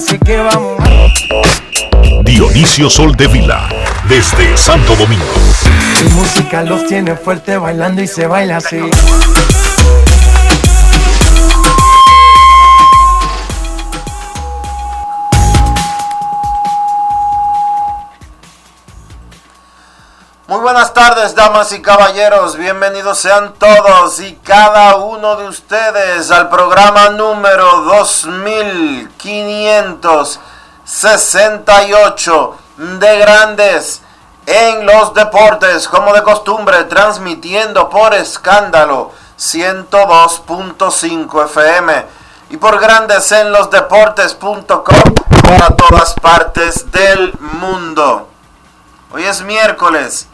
Así que vamos. Dionisio Soltevila, desde Santo Domingo. Mi música los tiene fuerte bailando y se baila así. Tardes, damas y caballeros. Bienvenidos sean todos y cada uno de ustedes al programa número 2568 de Grandes en los Deportes, como de costumbre, transmitiendo por escándalo 102.5 FM y por Grandes en los Deportes.com para todas partes del mundo. Hoy es miércoles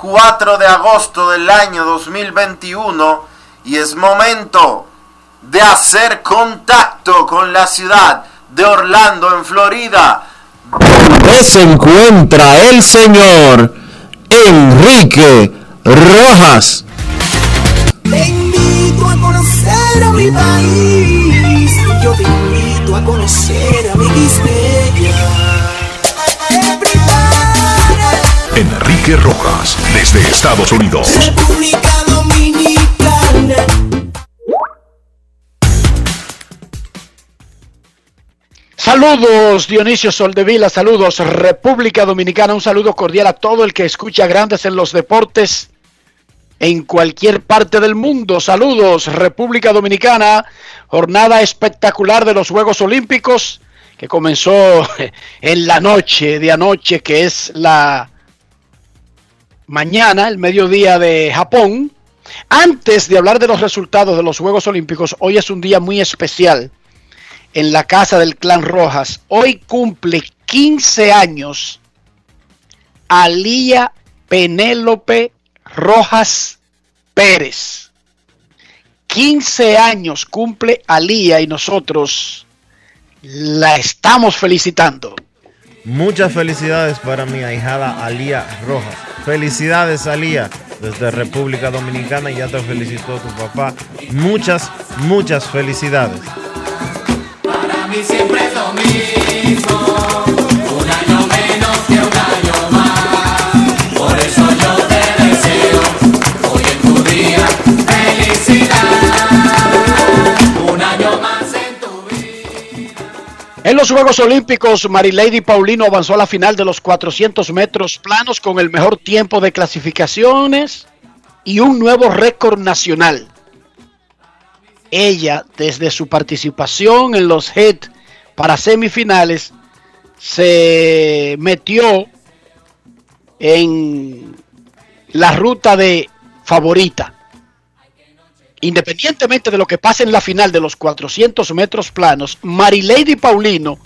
4 de agosto del año 2021 y es momento de hacer contacto con la ciudad de Orlando en Florida. Donde se encuentra el señor Enrique Rojas. Te invito a conocer a mi país. Yo te invito a conocer a mi Quispeya. Enrique Rojas, desde Estados Unidos. República Dominicana. Saludos Dionisio Soldevila, saludos República Dominicana, un saludo cordial a todo el que escucha Grandes en los Deportes en cualquier parte del mundo. Saludos República Dominicana, jornada espectacular de los Juegos Olímpicos que comenzó en la noche de anoche, que es la mañana, el mediodía de Japón. Antes de hablar de los resultados de los Juegos Olímpicos, hoy es un día muy especial en la casa del clan Rojas. Hoy cumple 15 años Alía Penélope Rojas Pérez. 15 años cumple Alía y nosotros la estamos felicitando. Muchas felicidades para mi ahijada Alía Rojas. Felicidades Alía desde República Dominicana. Ya te felicitó tu papá. Muchas, muchas felicidades. Para mí siempre es lo mismo. Un año menos que un año más. Por eso yo te deseo hoy en tu día felicidad. En los Juegos Olímpicos, Marilady Paulino avanzó a la final de los 400 metros planos con el mejor tiempo de clasificaciones y un nuevo récord nacional. Ella, desde su participación en los HIT para semifinales, se metió en la ruta de favorita. Independientemente de lo que pase en la final de los 400 metros planos, Marilady Paulino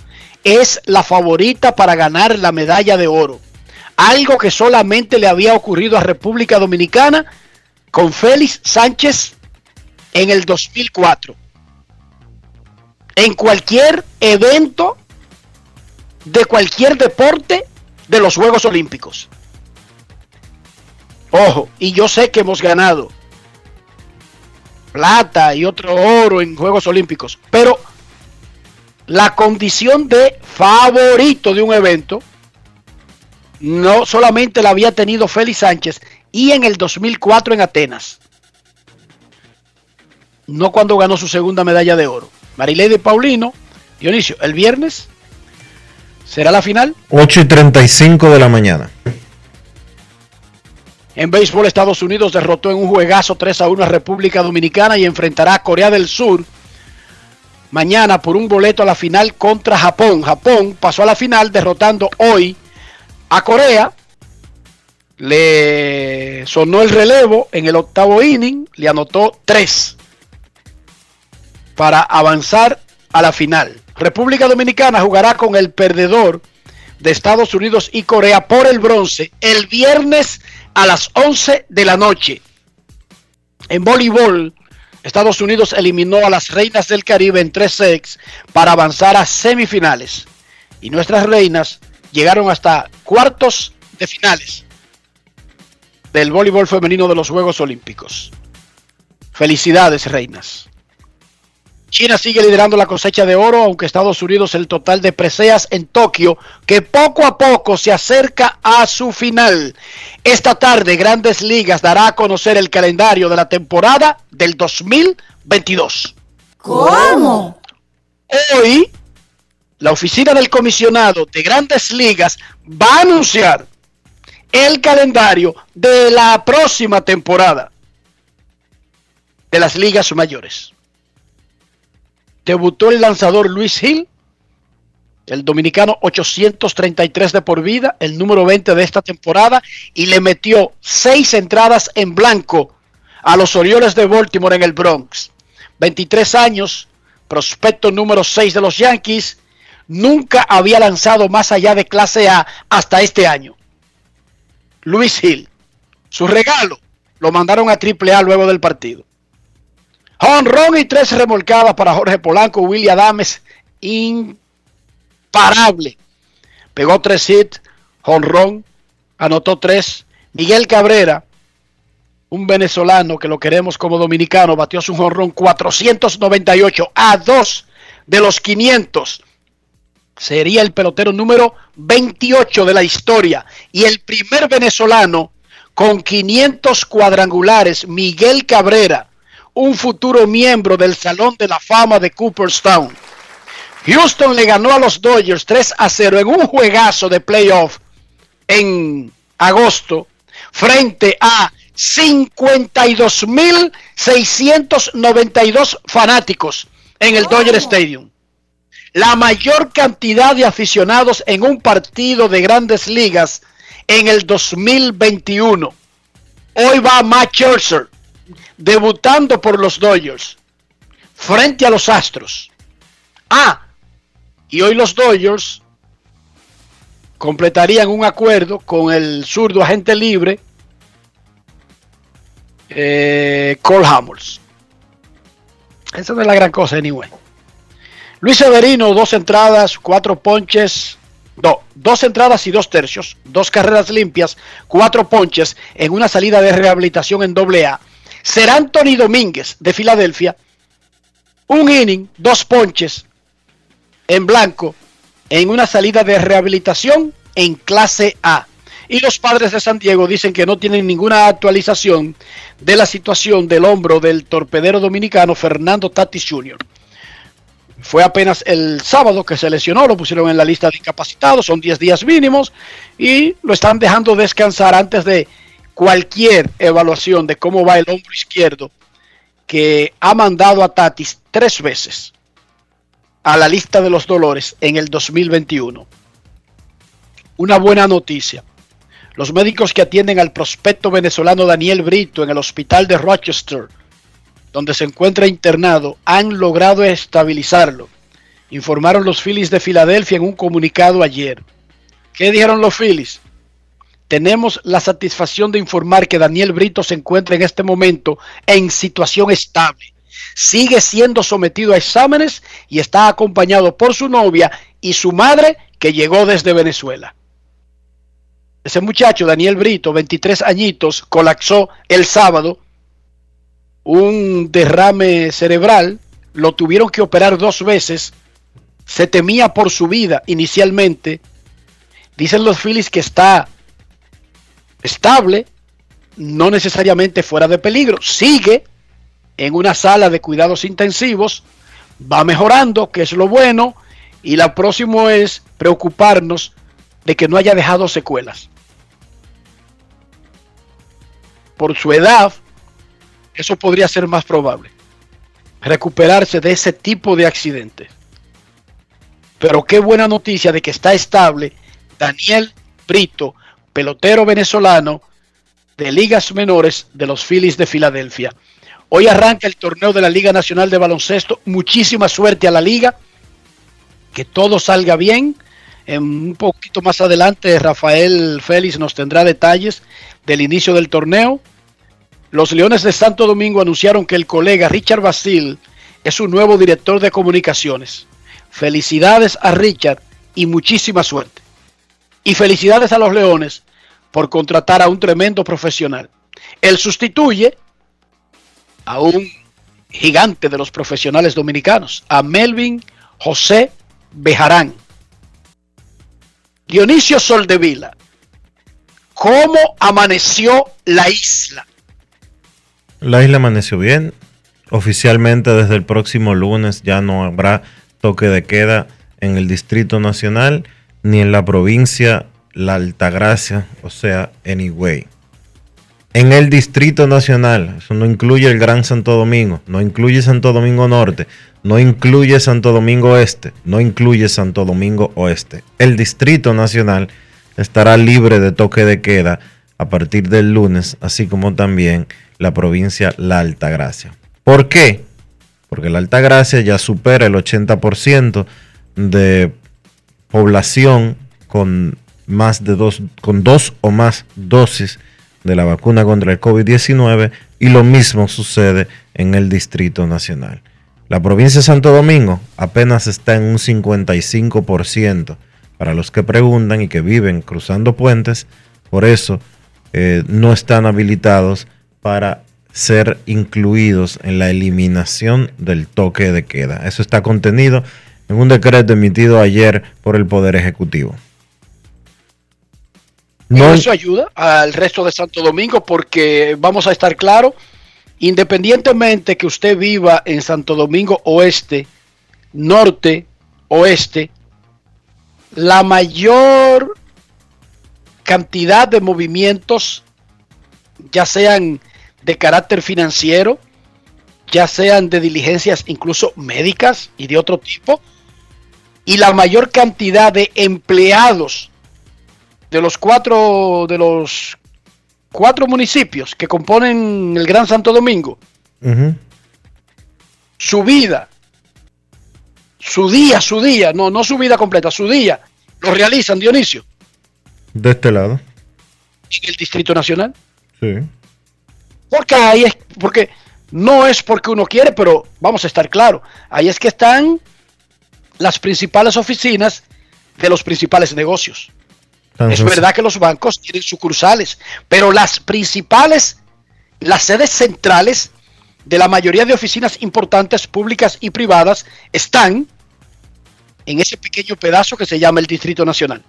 es la favorita para ganar la medalla de oro. Algo que solamente le había ocurrido a República Dominicana con Félix Sánchez en el 2004. En cualquier evento de cualquier deporte de los Juegos Olímpicos. Ojo, y yo sé que hemos ganado plata y otro oro en Juegos Olímpicos, pero la condición de favorito de un evento no solamente la había tenido Félix Sánchez y en el 2004 en Atenas. no cuando ganó su segunda medalla de oro. Marilady Paulino, Dionisio, el viernes será la final. 8 y 35 de la mañana. En béisbol, Estados Unidos derrotó en un juegazo 3 a 1 a República Dominicana y enfrentará a Corea del Sur mañana por un boleto a la final contra Japón. Japón pasó a la final derrotando hoy a Corea. Le sonó el relevo en el octavo inning, le anotó 3 para avanzar a la final. República Dominicana jugará con el perdedor de Estados Unidos y Corea por el bronce el viernes a las 11 de la noche. En voleibol, Estados Unidos eliminó a las Reinas del Caribe en tres sets para avanzar a semifinales. Y nuestras reinas llegaron hasta cuartos de finales del voleibol femenino de los Juegos Olímpicos. Felicidades, reinas. China sigue liderando la cosecha de oro, aunque Estados Unidos el total de preseas en Tokio, que poco a poco se acerca a su final. Esta tarde, Grandes Ligas dará a conocer el calendario de la temporada del 2022. ¿Cómo? Hoy, la oficina del comisionado de Grandes Ligas va a anunciar el calendario de la próxima temporada de las ligas mayores debutó el lanzador Luis Hill, el dominicano 833 de por vida, el número 20 de esta temporada, y le metió seis entradas en blanco a los Orioles de Baltimore en el Bronx. 23 años, prospecto número 6 de los Yankees, nunca había lanzado más allá de clase A hasta este año. Luis Hill, su regalo, lo mandaron a AAA luego del partido. Honrón y tres remolcadas para Jorge Polanco, William Adames, imparable. Pegó tres hits, honrón, anotó tres. Miguel Cabrera, un venezolano que lo queremos como dominicano, batió su honrón 498 a dos de los 500. Sería el pelotero número 28 de la historia y el primer venezolano con 500 cuadrangulares, Miguel Cabrera un futuro miembro del Salón de la Fama de Cooperstown. Houston le ganó a los Dodgers 3 a 0 en un juegazo de playoff en agosto frente a 52.692 fanáticos en el Dodger Stadium. La mayor cantidad de aficionados en un partido de grandes ligas en el 2021. Hoy va Matt Scherzer debutando por los Dodgers frente a los Astros. Ah, y hoy los Dodgers completarían un acuerdo con el zurdo agente libre eh, Cole Hamels. Esa no es la gran cosa, anyway. Luis Severino, dos entradas, cuatro ponches, no, dos entradas y dos tercios, dos carreras limpias, cuatro ponches en una salida de rehabilitación en doble A será Anthony Domínguez de Filadelfia. Un inning, dos ponches en blanco en una salida de rehabilitación en clase A. Y los padres de San Diego dicen que no tienen ninguna actualización de la situación del hombro del torpedero dominicano Fernando Tatis Jr. Fue apenas el sábado que se lesionó, lo pusieron en la lista de incapacitados, son 10 días mínimos y lo están dejando descansar antes de cualquier evaluación de cómo va el hombro izquierdo que ha mandado a Tatis tres veces a la lista de los dolores en el 2021. Una buena noticia. Los médicos que atienden al prospecto venezolano Daniel Brito en el hospital de Rochester, donde se encuentra internado, han logrado estabilizarlo, informaron los Phillies de Filadelfia en un comunicado ayer. ¿Qué dijeron los Phillies? Tenemos la satisfacción de informar que Daniel Brito se encuentra en este momento en situación estable. Sigue siendo sometido a exámenes y está acompañado por su novia y su madre que llegó desde Venezuela. Ese muchacho, Daniel Brito, 23 añitos, colapsó el sábado, un derrame cerebral, lo tuvieron que operar dos veces, se temía por su vida inicialmente. Dicen los Phillies que está estable, no necesariamente fuera de peligro. Sigue en una sala de cuidados intensivos, va mejorando, que es lo bueno, y la próximo es preocuparnos de que no haya dejado secuelas. Por su edad, eso podría ser más probable. Recuperarse de ese tipo de accidentes. Pero qué buena noticia de que está estable Daniel Brito, pelotero venezolano de ligas menores de los Phillies de Filadelfia. Hoy arranca el torneo de la Liga Nacional de Baloncesto. Muchísima suerte a la liga. Que todo salga bien. En un poquito más adelante, Rafael Félix nos tendrá detalles del inicio del torneo. Los Leones de Santo Domingo anunciaron que el colega Richard Basil es su nuevo director de comunicaciones. Felicidades a Richard y muchísima suerte. Y felicidades a los Leones por contratar a un tremendo profesional. Él sustituye a un gigante de los profesionales dominicanos, a Melvin José Bejarán. Dionisio Soldevila, ¿cómo amaneció la isla? La isla amaneció bien. Oficialmente desde el próximo lunes ya no habrá toque de queda en el Distrito Nacional ni en la provincia La Altagracia, o sea, Anyway. En el Distrito Nacional, eso no incluye el Gran Santo Domingo, no incluye Santo Domingo Norte, no incluye Santo Domingo Este, no incluye Santo Domingo Oeste. El Distrito Nacional estará libre de toque de queda a partir del lunes, así como también la provincia La Altagracia. ¿Por qué? Porque la Altagracia ya supera el 80% de población con más de dos, con dos o más dosis de la vacuna contra el COVID-19 y lo mismo sucede en el Distrito Nacional. La provincia de Santo Domingo apenas está en un 55%. Para los que preguntan y que viven cruzando puentes, por eso eh, no están habilitados para ser incluidos en la eliminación del toque de queda. Eso está contenido en un decreto emitido ayer por el Poder Ejecutivo. No, eso ayuda al resto de Santo Domingo porque vamos a estar claros, independientemente que usted viva en Santo Domingo Oeste, Norte, Oeste, la mayor cantidad de movimientos, ya sean de carácter financiero, ya sean de diligencias incluso médicas y de otro tipo, y la mayor cantidad de empleados de los cuatro de los cuatro municipios que componen el Gran Santo Domingo, su vida, su día, su día, no, no su vida completa, su día, lo realizan Dionisio de este lado. en el Distrito Nacional. Sí. Porque ahí es, porque no es porque uno quiere, pero vamos a estar claros, ahí es que están las principales oficinas de los principales negocios. Es verdad que los bancos tienen sucursales, pero las principales, las sedes centrales de la mayoría de oficinas importantes, públicas y privadas, están en ese pequeño pedazo que se llama el Distrito Nacional.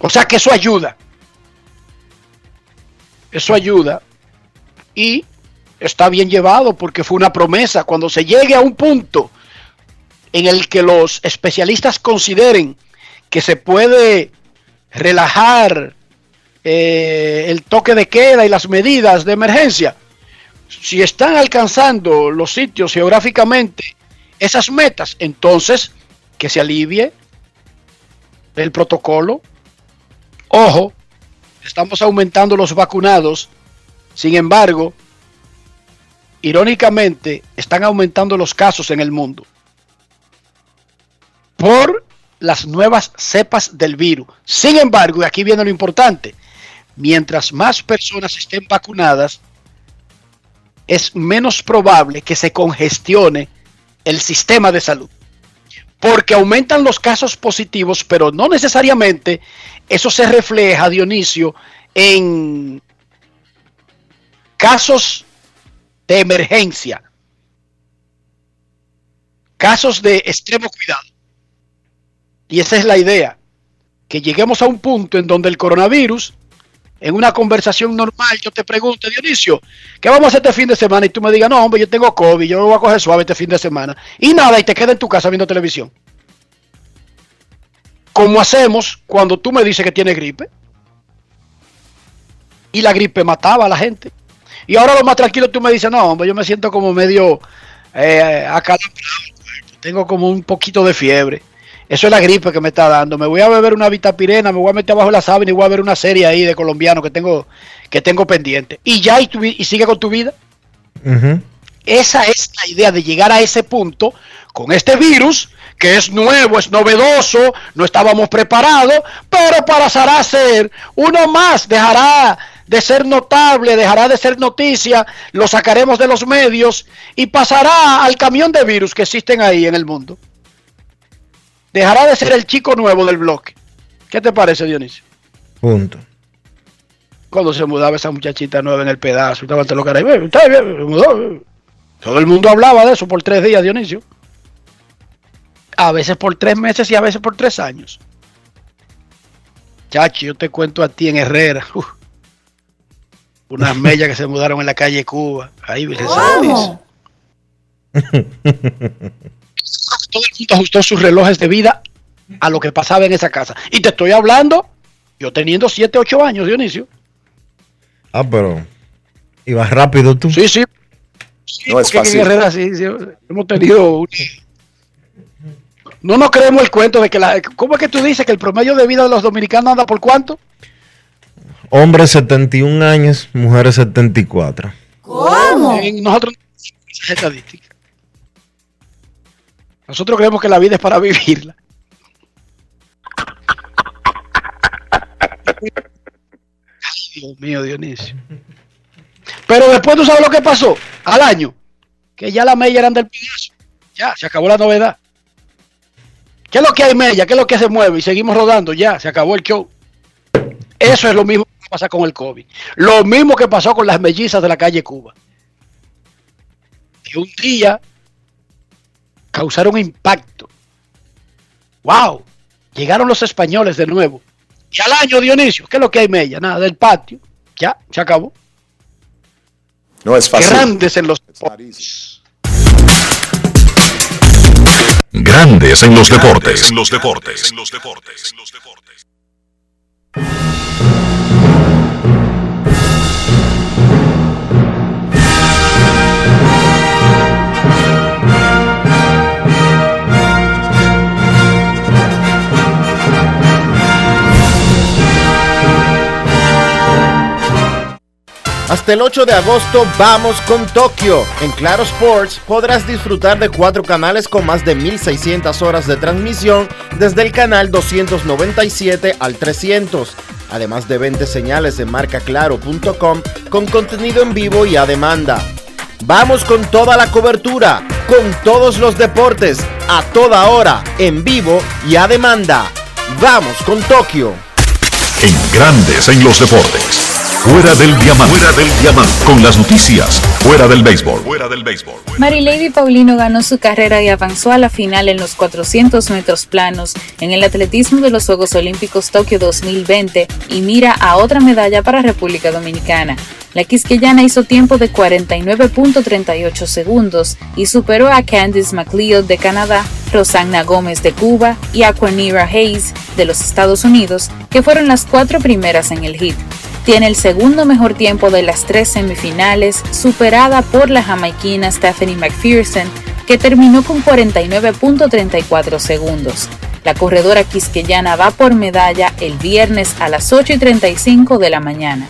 O sea que eso ayuda. Eso ayuda. Y está bien llevado porque fue una promesa. Cuando se llegue a un punto en el que los especialistas consideren que se puede relajar eh, el toque de queda y las medidas de emergencia, si están alcanzando los sitios geográficamente esas metas, entonces que se alivie el protocolo. Ojo, estamos aumentando los vacunados, sin embargo, irónicamente, están aumentando los casos en el mundo por las nuevas cepas del virus. Sin embargo, y aquí viene lo importante, mientras más personas estén vacunadas, es menos probable que se congestione el sistema de salud. Porque aumentan los casos positivos, pero no necesariamente eso se refleja, Dionisio, en casos de emergencia, casos de extremo cuidado. Y esa es la idea, que lleguemos a un punto en donde el coronavirus en una conversación normal, yo te pregunte, Dionisio, ¿qué vamos a hacer este fin de semana? Y tú me digas, no, hombre, yo tengo COVID, yo me voy a coger suave este fin de semana. Y nada, y te quedas en tu casa viendo televisión. Como hacemos cuando tú me dices que tienes gripe. Y la gripe mataba a la gente. Y ahora lo más tranquilo tú me dices, no, hombre, yo me siento como medio eh, acalambrado. Tengo como un poquito de fiebre. Eso es la gripe que me está dando. Me voy a beber una vitapirena, me voy a meter abajo la sábana y voy a ver una serie ahí de colombiano que tengo, que tengo pendiente. Y ya, y, tu vi- y sigue con tu vida. Esa es la idea de llegar a ese punto con este virus que es nuevo, es novedoso, no estábamos preparados, pero pasará a ser uno más, dejará de ser notable, dejará de ser noticia, lo sacaremos de los medios y pasará al camión de virus que existen ahí en el mundo. Dejará de ser el chico nuevo del bloque. ¿Qué te parece, Dionisio? Punto. Cuando se mudaba esa muchachita nueva en el pedazo, estaba te lo cara, "Eh, está bien, se mudó". Todo el mundo hablaba de eso por tres días, Dionisio. A veces por tres meses y a veces por tres años. Chacho, yo te cuento a ti en Herrera. uf, unas mellas que se mudaron en la calle Cuba. Ahí, Virgen. Todo el mundo ajustó sus relojes de vida a lo que pasaba en esa casa. Y te estoy hablando, yo teniendo 7, 8 años, Dionisio. Ah, pero. Ibas rápido tú. Sí, sí. Sí, No es fácil. sí, sí, hemos tenido un- No nos creemos el cuento de que la... ¿Cómo es que tú dices que el promedio de vida de los dominicanos anda por cuánto? Hombres 71 años, mujeres 74. En nosotros no tenemos esas estadísticas. Nosotros creemos que la vida es para vivirla. Dios mío, Dionisio. Pero después tú sabes lo que pasó al año, que ya las mellas eran del pedazo. Ya, se acabó la novedad. ¿Qué es lo que hay mella? ¿Qué es lo que se mueve? Y seguimos rodando, ya, se acabó el show. Eso es lo mismo que pasa con el COVID. Lo mismo que pasó con las mellizas de la calle Cuba. Que un día causaron impacto. ¡Wow! Llegaron los españoles de nuevo. Y al año, Dionisio, ¿qué es lo que hay mella? Nada, del patio. Ya, se acabó. No es fácil. Grandes en los easy. Grandes en los deportes. En los deportes. En los deportes. En los deportes. Hasta el 8 de agosto vamos con Tokio. En Claro Sports podrás disfrutar de cuatro canales con más de 1600 horas de transmisión desde el canal 297 al 300. Además de 20 señales de marcaclaro.com con contenido en vivo y a demanda. Vamos con toda la cobertura, con todos los deportes, a toda hora, en vivo y a demanda. Vamos con Tokio. En Grandes en los deportes. Fuera del diamante. Fuera del diamante. Con las noticias. Fuera del béisbol. Fuera del béisbol. Marilady Paulino ganó su carrera y avanzó a la final en los 400 metros planos en el atletismo de los Juegos Olímpicos Tokio 2020 y mira a otra medalla para República Dominicana. La quisqueyana hizo tiempo de 49.38 segundos y superó a Candice McLeod de Canadá, Rosanna Gómez de Cuba y Aquanira Hayes de los Estados Unidos, que fueron las cuatro primeras en el hit. Tiene el segundo mejor tiempo de las tres semifinales, superada por la jamaiquina Stephanie McPherson, que terminó con 49.34 segundos. La corredora quisqueyana va por medalla el viernes a las 8 y 35 de la mañana.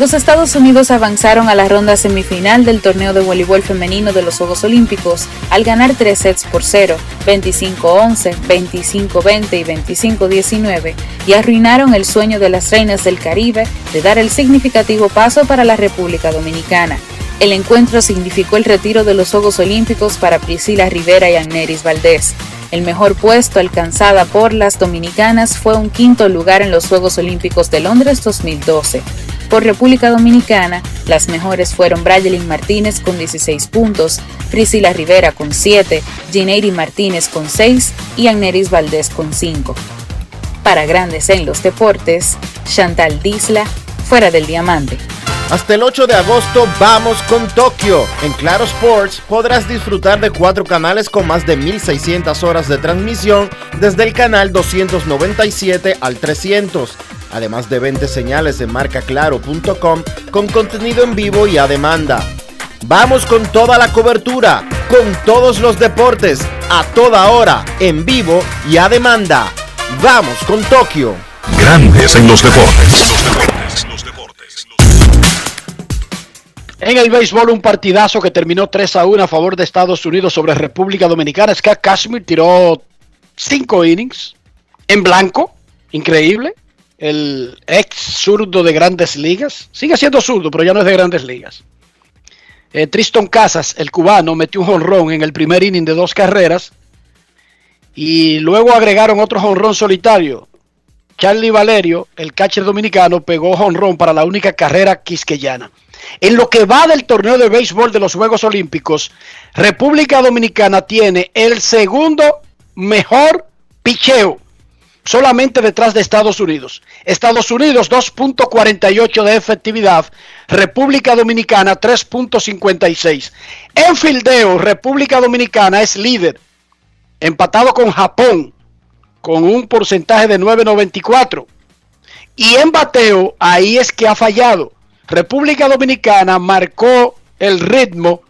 Los Estados Unidos avanzaron a la ronda semifinal del torneo de voleibol femenino de los Juegos Olímpicos al ganar tres sets por 0, 25-11, 25-20 y 25-19 y arruinaron el sueño de las reinas del Caribe de dar el significativo paso para la República Dominicana. El encuentro significó el retiro de los Juegos Olímpicos para Priscila Rivera y Agneris Valdés. El mejor puesto alcanzada por las dominicanas fue un quinto lugar en los Juegos Olímpicos de Londres 2012. Por República Dominicana, las mejores fueron Brayelin Martínez con 16 puntos, Priscila Rivera con 7, Gineiri Martínez con 6 y Agneris Valdés con 5. Para Grandes en los Deportes, Chantal Disla, fuera del diamante. Hasta el 8 de agosto vamos con Tokio. En Claro Sports podrás disfrutar de cuatro canales con más de 1600 horas de transmisión desde el canal 297 al 300. Además de 20 señales en marcaclaro.com con contenido en vivo y a demanda. Vamos con toda la cobertura, con todos los deportes, a toda hora, en vivo y a demanda. Vamos con Tokio. Grandes en los deportes. En el béisbol, un partidazo que terminó 3 a 1 a favor de Estados Unidos sobre República Dominicana. Scott Kashmir tiró 5 innings en blanco, increíble. El ex zurdo de grandes ligas. Sigue siendo zurdo, pero ya no es de grandes ligas. Eh, Tristan Casas, el cubano, metió un jonrón en el primer inning de dos carreras. Y luego agregaron otro jonrón solitario. Charlie Valerio, el catcher dominicano, pegó jonrón para la única carrera quisqueyana. En lo que va del torneo de béisbol de los Juegos Olímpicos, República Dominicana tiene el segundo mejor picheo, solamente detrás de Estados Unidos. Estados Unidos 2.48 de efectividad, República Dominicana 3.56. En fildeo, República Dominicana es líder, empatado con Japón, con un porcentaje de 9.94. Y en bateo, ahí es que ha fallado. República Dominicana marcó el ritmo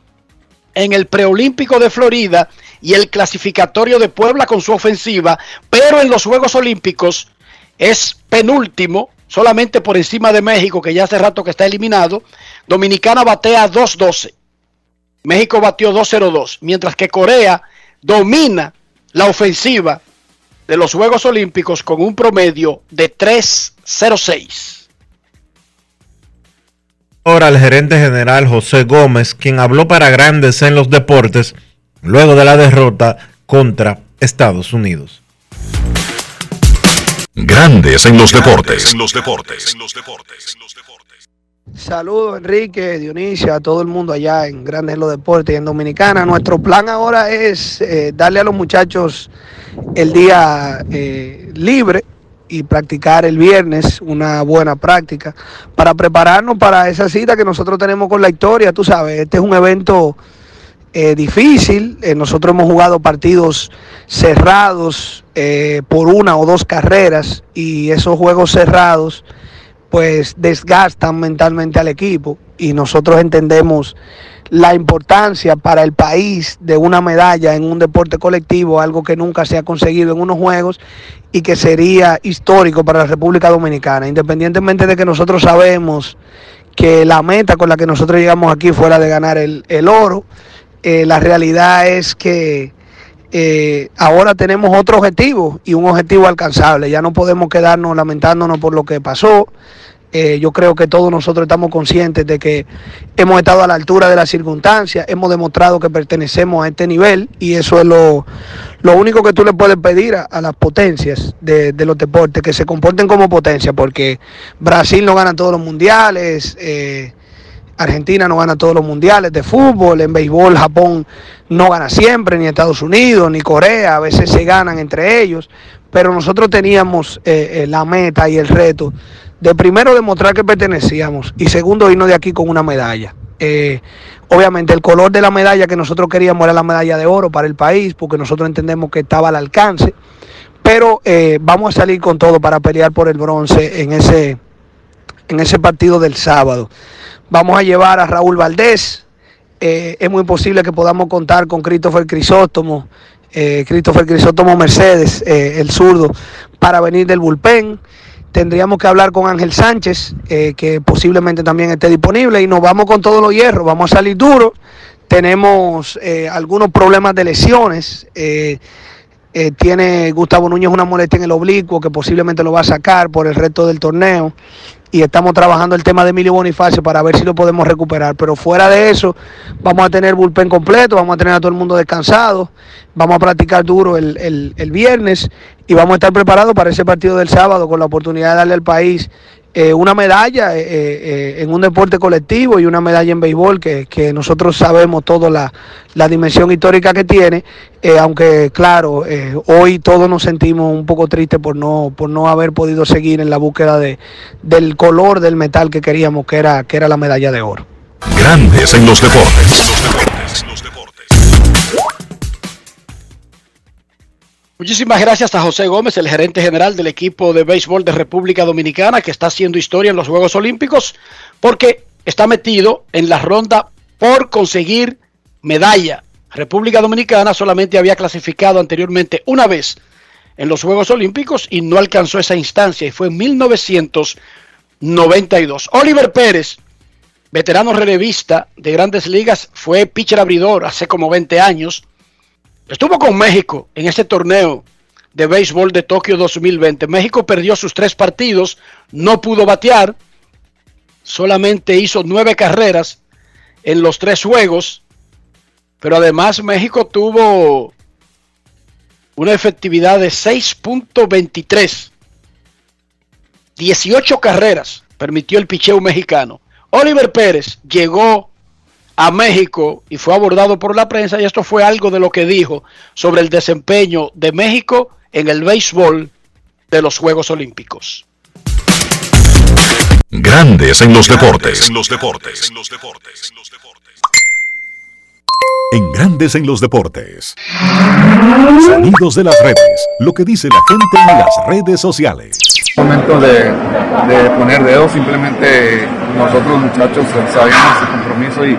en el preolímpico de Florida y el clasificatorio de Puebla con su ofensiva, pero en los Juegos Olímpicos es penúltimo, solamente por encima de México, que ya hace rato que está eliminado. Dominicana batea 2-12. México batió 2-0-2, mientras que Corea domina la ofensiva de los Juegos Olímpicos con un promedio de 3-0-6. Ahora el gerente general José Gómez, quien habló para grandes en los deportes luego de la derrota contra Estados Unidos. Grandes en los deportes. Saludos Enrique, Dionisio, a todo el mundo allá en Grandes en los Deportes y en Dominicana. Nuestro plan ahora es eh, darle a los muchachos el día eh, libre y practicar el viernes una buena práctica para prepararnos para esa cita que nosotros tenemos con la historia. Tú sabes, este es un evento eh, difícil. Eh, nosotros hemos jugado partidos cerrados eh, por una o dos carreras y esos juegos cerrados pues desgastan mentalmente al equipo y nosotros entendemos la importancia para el país de una medalla en un deporte colectivo, algo que nunca se ha conseguido en unos juegos y que sería histórico para la República Dominicana, independientemente de que nosotros sabemos que la meta con la que nosotros llegamos aquí fuera de ganar el, el oro, eh, la realidad es que eh, ahora tenemos otro objetivo y un objetivo alcanzable, ya no podemos quedarnos lamentándonos por lo que pasó, eh, yo creo que todos nosotros estamos conscientes de que hemos estado a la altura de las circunstancias, hemos demostrado que pertenecemos a este nivel y eso es lo, lo único que tú le puedes pedir a, a las potencias de, de, los deportes, que se comporten como potencia, porque Brasil no gana todos los mundiales, eh, Argentina no gana todos los mundiales de fútbol, en béisbol Japón no gana siempre, ni Estados Unidos, ni Corea, a veces se ganan entre ellos, pero nosotros teníamos eh, la meta y el reto de primero demostrar que pertenecíamos y segundo irnos de aquí con una medalla. Eh, obviamente el color de la medalla que nosotros queríamos era la medalla de oro para el país, porque nosotros entendemos que estaba al alcance, pero eh, vamos a salir con todo para pelear por el bronce en ese, en ese partido del sábado. Vamos a llevar a Raúl Valdés, eh, es muy posible que podamos contar con Christopher Crisóstomo, eh, Christopher Crisóstomo Mercedes, eh, el zurdo, para venir del bullpen tendríamos que hablar con Ángel Sánchez, eh, que posiblemente también esté disponible, y nos vamos con todos los hierros, vamos a salir duros. Tenemos algunos problemas de lesiones. Tiene Gustavo Núñez una molestia en el oblicuo que posiblemente lo va a sacar por el resto del torneo. Y estamos trabajando el tema de Emilio Bonifacio para ver si lo podemos recuperar. Pero fuera de eso, vamos a tener bullpen completo, vamos a tener a todo el mundo descansado, vamos a practicar duro el, el, el viernes y vamos a estar preparados para ese partido del sábado con la oportunidad de darle al país eh, una medalla eh, eh, en un deporte colectivo y una medalla en béisbol, que, que nosotros sabemos toda la, la dimensión histórica que tiene, aunque claro, hoy todos nos sentimos un poco tristes por no, por no haber podido seguir en la búsqueda de, del color del metal que queríamos, que era, que era la medalla de oro. Grandes en los deportes. Muchísimas gracias a José Gómez, el gerente general del equipo de béisbol de República Dominicana, que está haciendo historia en los Juegos Olímpicos, porque está metido en la ronda por conseguir medalla. República Dominicana solamente había clasificado anteriormente una vez en los Juegos Olímpicos y no alcanzó esa instancia y fue en 1992. Oliver Pérez, veterano relevista de grandes ligas, fue pitcher abridor hace como 20 años. Estuvo con México en ese torneo de béisbol de Tokio 2020. México perdió sus tres partidos, no pudo batear, solamente hizo nueve carreras en los tres juegos, pero además México tuvo una efectividad de 6.23. 18 carreras permitió el picheo mexicano. Oliver Pérez llegó a México y fue abordado por la prensa y esto fue algo de lo que dijo sobre el desempeño de México en el béisbol de los Juegos Olímpicos. Grandes en los deportes. En los deportes. En Grandes en los deportes. Sonidos de las redes. Lo que dice la gente en las redes sociales. Momento de, poner dedos, simplemente nosotros muchachos sabíamos el compromiso y,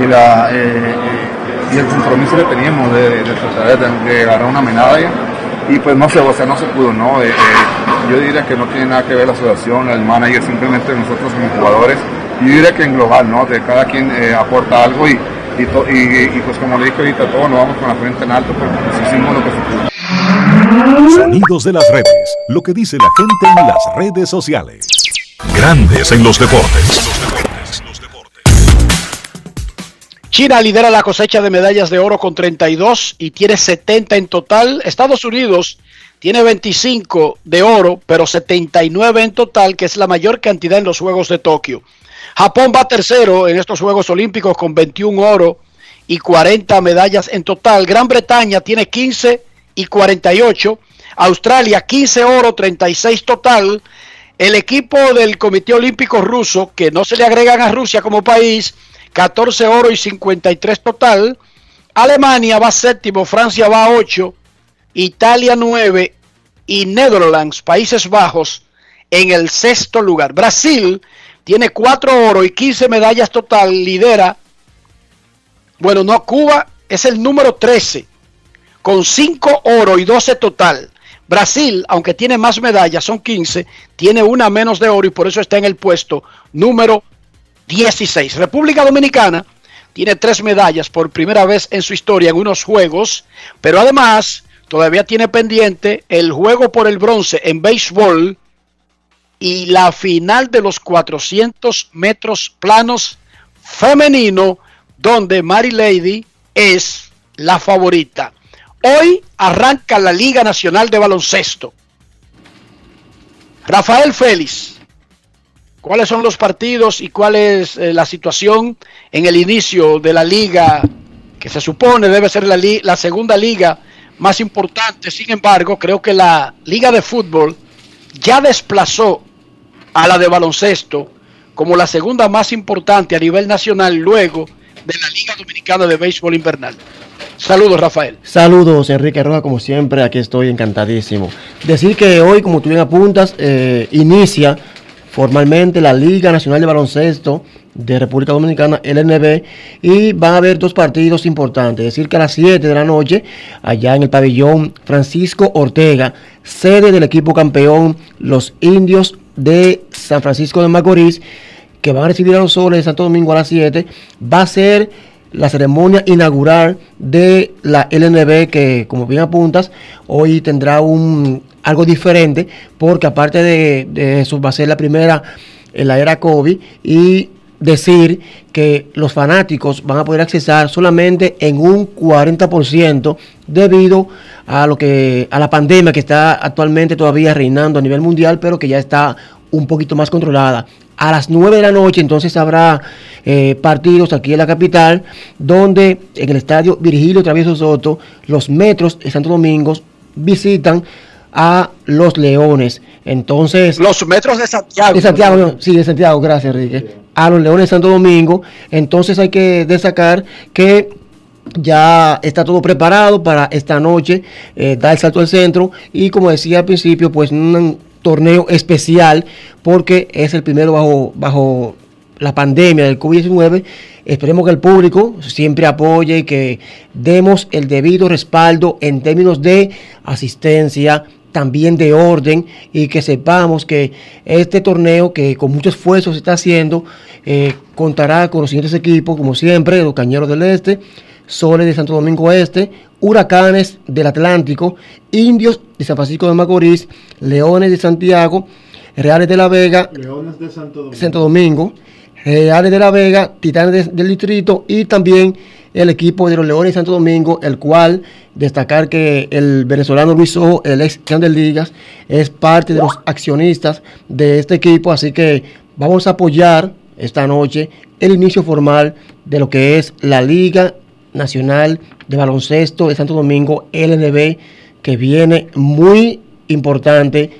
eh, el compromiso que teníamos de, tratar de, de una medalla y pues no se, o sea, no se pudo, ¿no? Eh, eh, yo diría que no tiene nada que ver la asociación, el manager, simplemente nosotros como jugadores, y yo diría que en global, ¿no? De cada quien aporta algo y, y, pues como le dije ahorita, todos nos vamos con la frente en alto porque hicimos lo que se. Sonidos de las redes. Lo que dice la gente en las redes sociales. Grandes en los deportes. China lidera la cosecha de medallas de oro con 32 y tiene 70 en total. Estados Unidos tiene 25 de oro, pero 79 en total, que es la mayor cantidad en los Juegos de Tokio. Japón va tercero en estos Juegos Olímpicos con 21 oro y 40 medallas en total. Gran Bretaña tiene 15 y 48. Australia 15 oro, 36 total. El equipo del Comité Olímpico Ruso, que no se le agregan a Rusia como país, 14 oro y 53 total. Alemania va séptimo, Francia va 8, Italia 9 y Netherlands, Países Bajos, en el sexto lugar. Brasil tiene 4 oro y 15 medallas total, lidera. Bueno, no, Cuba es el número 13, con 5 oro y 12 total. Brasil, aunque tiene más medallas, son 15, tiene una menos de oro y por eso está en el puesto número 16. República Dominicana tiene tres medallas por primera vez en su historia en unos juegos, pero además todavía tiene pendiente el juego por el bronce en béisbol y la final de los 400 metros planos femenino, donde Mary Lady es la favorita. Hoy arranca la Liga Nacional de Baloncesto. Rafael Félix, ¿cuáles son los partidos y cuál es eh, la situación en el inicio de la liga que se supone debe ser la, la segunda liga más importante? Sin embargo, creo que la liga de fútbol ya desplazó a la de baloncesto como la segunda más importante a nivel nacional luego de la Liga Dominicana de Béisbol Invernal. Saludos, Rafael. Saludos, Enrique Roja, como siempre, aquí estoy encantadísimo. Decir que hoy, como tú bien apuntas, eh, inicia formalmente la Liga Nacional de Baloncesto de República Dominicana, LNB, y van a haber dos partidos importantes. Decir que a las 7 de la noche, allá en el pabellón Francisco Ortega, sede del equipo campeón, los indios de San Francisco de Macorís, que van a recibir a los soles de Santo Domingo a las 7, va a ser la ceremonia inaugural de la LNB que como bien apuntas hoy tendrá un algo diferente porque aparte de, eso va a ser la primera en la era COVID y decir que los fanáticos van a poder accesar solamente en un 40% debido a lo que a la pandemia que está actualmente todavía reinando a nivel mundial pero que ya está un poquito más controlada. A las 9 de la noche entonces habrá eh, partidos aquí en la capital, donde en el estadio Virgilio Travieso Soto, los metros de Santo Domingo visitan a los Leones. Entonces... Los metros de Santiago. De Santiago, no, sí, de Santiago, gracias Enrique. A los Leones de Santo Domingo. Entonces hay que destacar que ya está todo preparado para esta noche, eh, dar el salto al centro y como decía al principio, pues un torneo especial porque es el primero bajo, bajo la pandemia del COVID-19. Esperemos que el público siempre apoye y que demos el debido respaldo en términos de asistencia, también de orden y que sepamos que este torneo que con mucho esfuerzo se está haciendo eh, contará con los siguientes equipos, como siempre, los Cañeros del Este, Soles de Santo Domingo Este, Huracanes del Atlántico, Indios de San Francisco de Macorís, Leones de Santiago, Reales de la Vega, Leones de Santo Domingo. Santo Domingo, Reales de la Vega, Titanes de- del Distrito y también el equipo de los Leones de Santo Domingo, el cual destacar que el venezolano Luis Ojo, el ex de Ligas, es parte de los accionistas de este equipo, así que vamos a apoyar esta noche el inicio formal de lo que es la Liga Nacional de Baloncesto de Santo Domingo, LNB, que viene muy importante,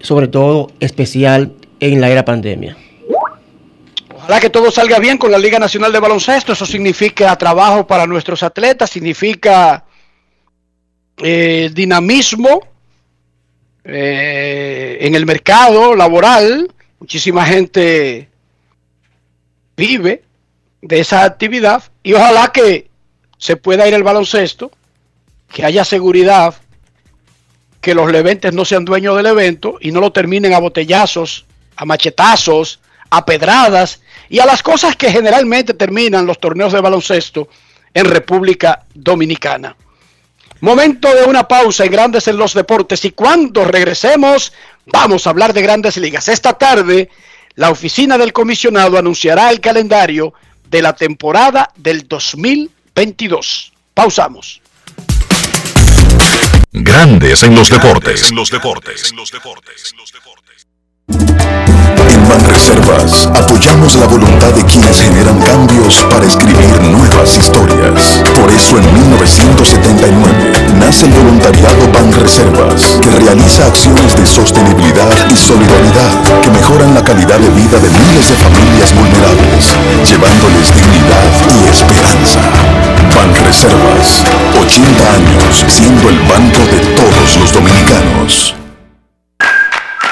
sobre todo especial en la era pandemia. Ojalá que todo salga bien con la Liga Nacional de Baloncesto. Eso significa trabajo para nuestros atletas, significa eh, dinamismo eh, en el mercado laboral. Muchísima gente vive de esa actividad y ojalá que se pueda ir el baloncesto, que haya seguridad, que los leventes no sean dueños del evento y no lo terminen a botellazos, a machetazos, a pedradas y a las cosas que generalmente terminan los torneos de baloncesto en República Dominicana. Momento de una pausa en Grandes en los Deportes y cuando regresemos vamos a hablar de grandes ligas. Esta tarde la oficina del comisionado anunciará el calendario de la temporada del 2022. Pausamos. Grandes en los deportes. los deportes. En Banreservas apoyamos la voluntad de quienes generan cambios para escribir nuevas historias. Por eso en 1979 nace el voluntariado Banreservas, que realiza acciones de sostenibilidad y solidaridad que mejoran la calidad de vida de miles de familias vulnerables, llevándoles dignidad y esperanza. Banreservas, 80 años siendo el banco de todos los dominicanos.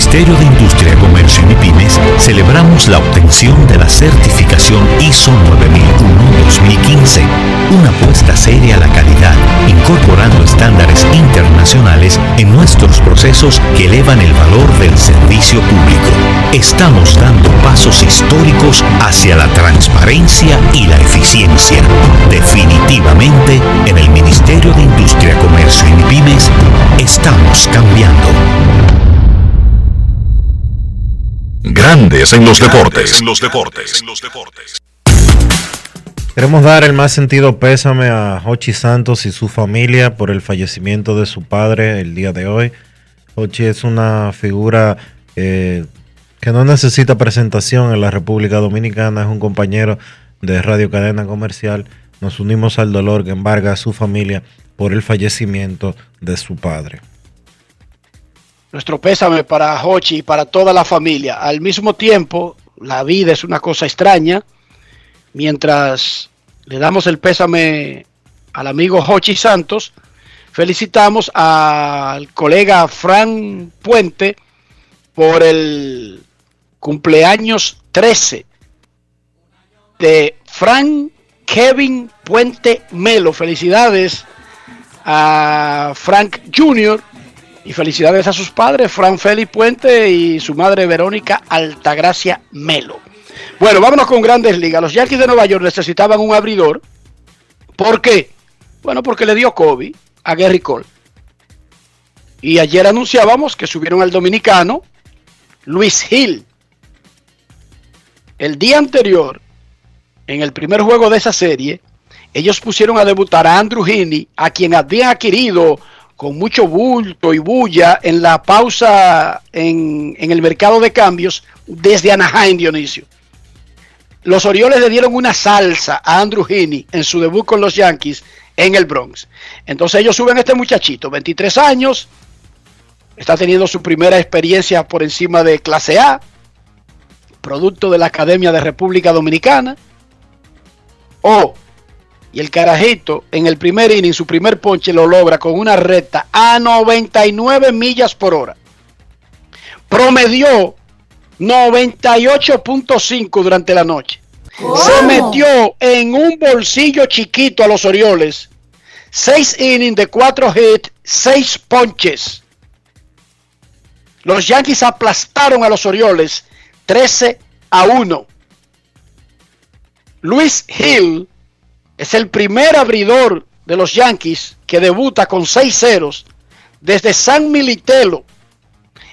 Ministerio de Industria, Comercio y MIPIMES celebramos la obtención de la certificación ISO 9001-2015, una apuesta seria a la calidad, incorporando estándares internacionales en nuestros procesos que elevan el valor del servicio público. Estamos dando pasos históricos hacia la transparencia y la eficiencia. Definitivamente, en el Ministerio de Industria, Comercio y MIPIMES estamos cambiando. Grandes en los deportes. los deportes. Queremos dar el más sentido pésame a Hochi Santos y su familia por el fallecimiento de su padre el día de hoy. Hochi es una figura eh, que no necesita presentación en la República Dominicana, es un compañero de Radio Cadena Comercial. Nos unimos al dolor que embarga a su familia por el fallecimiento de su padre. Nuestro pésame para Hochi y para toda la familia. Al mismo tiempo, la vida es una cosa extraña. Mientras le damos el pésame al amigo Hochi Santos, felicitamos al colega Fran Puente por el cumpleaños 13 de Fran Kevin Puente Melo. Felicidades a Frank Jr. Y felicidades a sus padres, Fran Félix Puente y su madre Verónica Altagracia Melo. Bueno, vámonos con grandes ligas. Los Yankees de Nueva York necesitaban un abridor. ¿Por qué? Bueno, porque le dio COVID a Gary Cole. Y ayer anunciábamos que subieron al dominicano Luis Hill. El día anterior, en el primer juego de esa serie, ellos pusieron a debutar a Andrew Heaney, a quien habían adquirido con mucho bulto y bulla en la pausa en, el mercado de cambios desde Anaheim, Dionisio. Los Orioles le dieron una salsa a Andrew Heaney en su debut con los Yankees en el Bronx. Entonces ellos suben a este muchachito, 23 años, está teniendo su primera experiencia por encima de clase A, producto de la Academia de República Dominicana. Oh, y el carajito en el primer inning, su primer ponche lo logra con una recta a 99 millas por hora. Promedió 98.5 durante la noche. Se metió en un bolsillo chiquito a los Orioles. 6 innings de 4 hits, 6 ponches. Los Yankees aplastaron a los Orioles 13 a 1. Luis Hill es el primer abridor de los Yankees que debuta con 6 ceros desde San Militelo.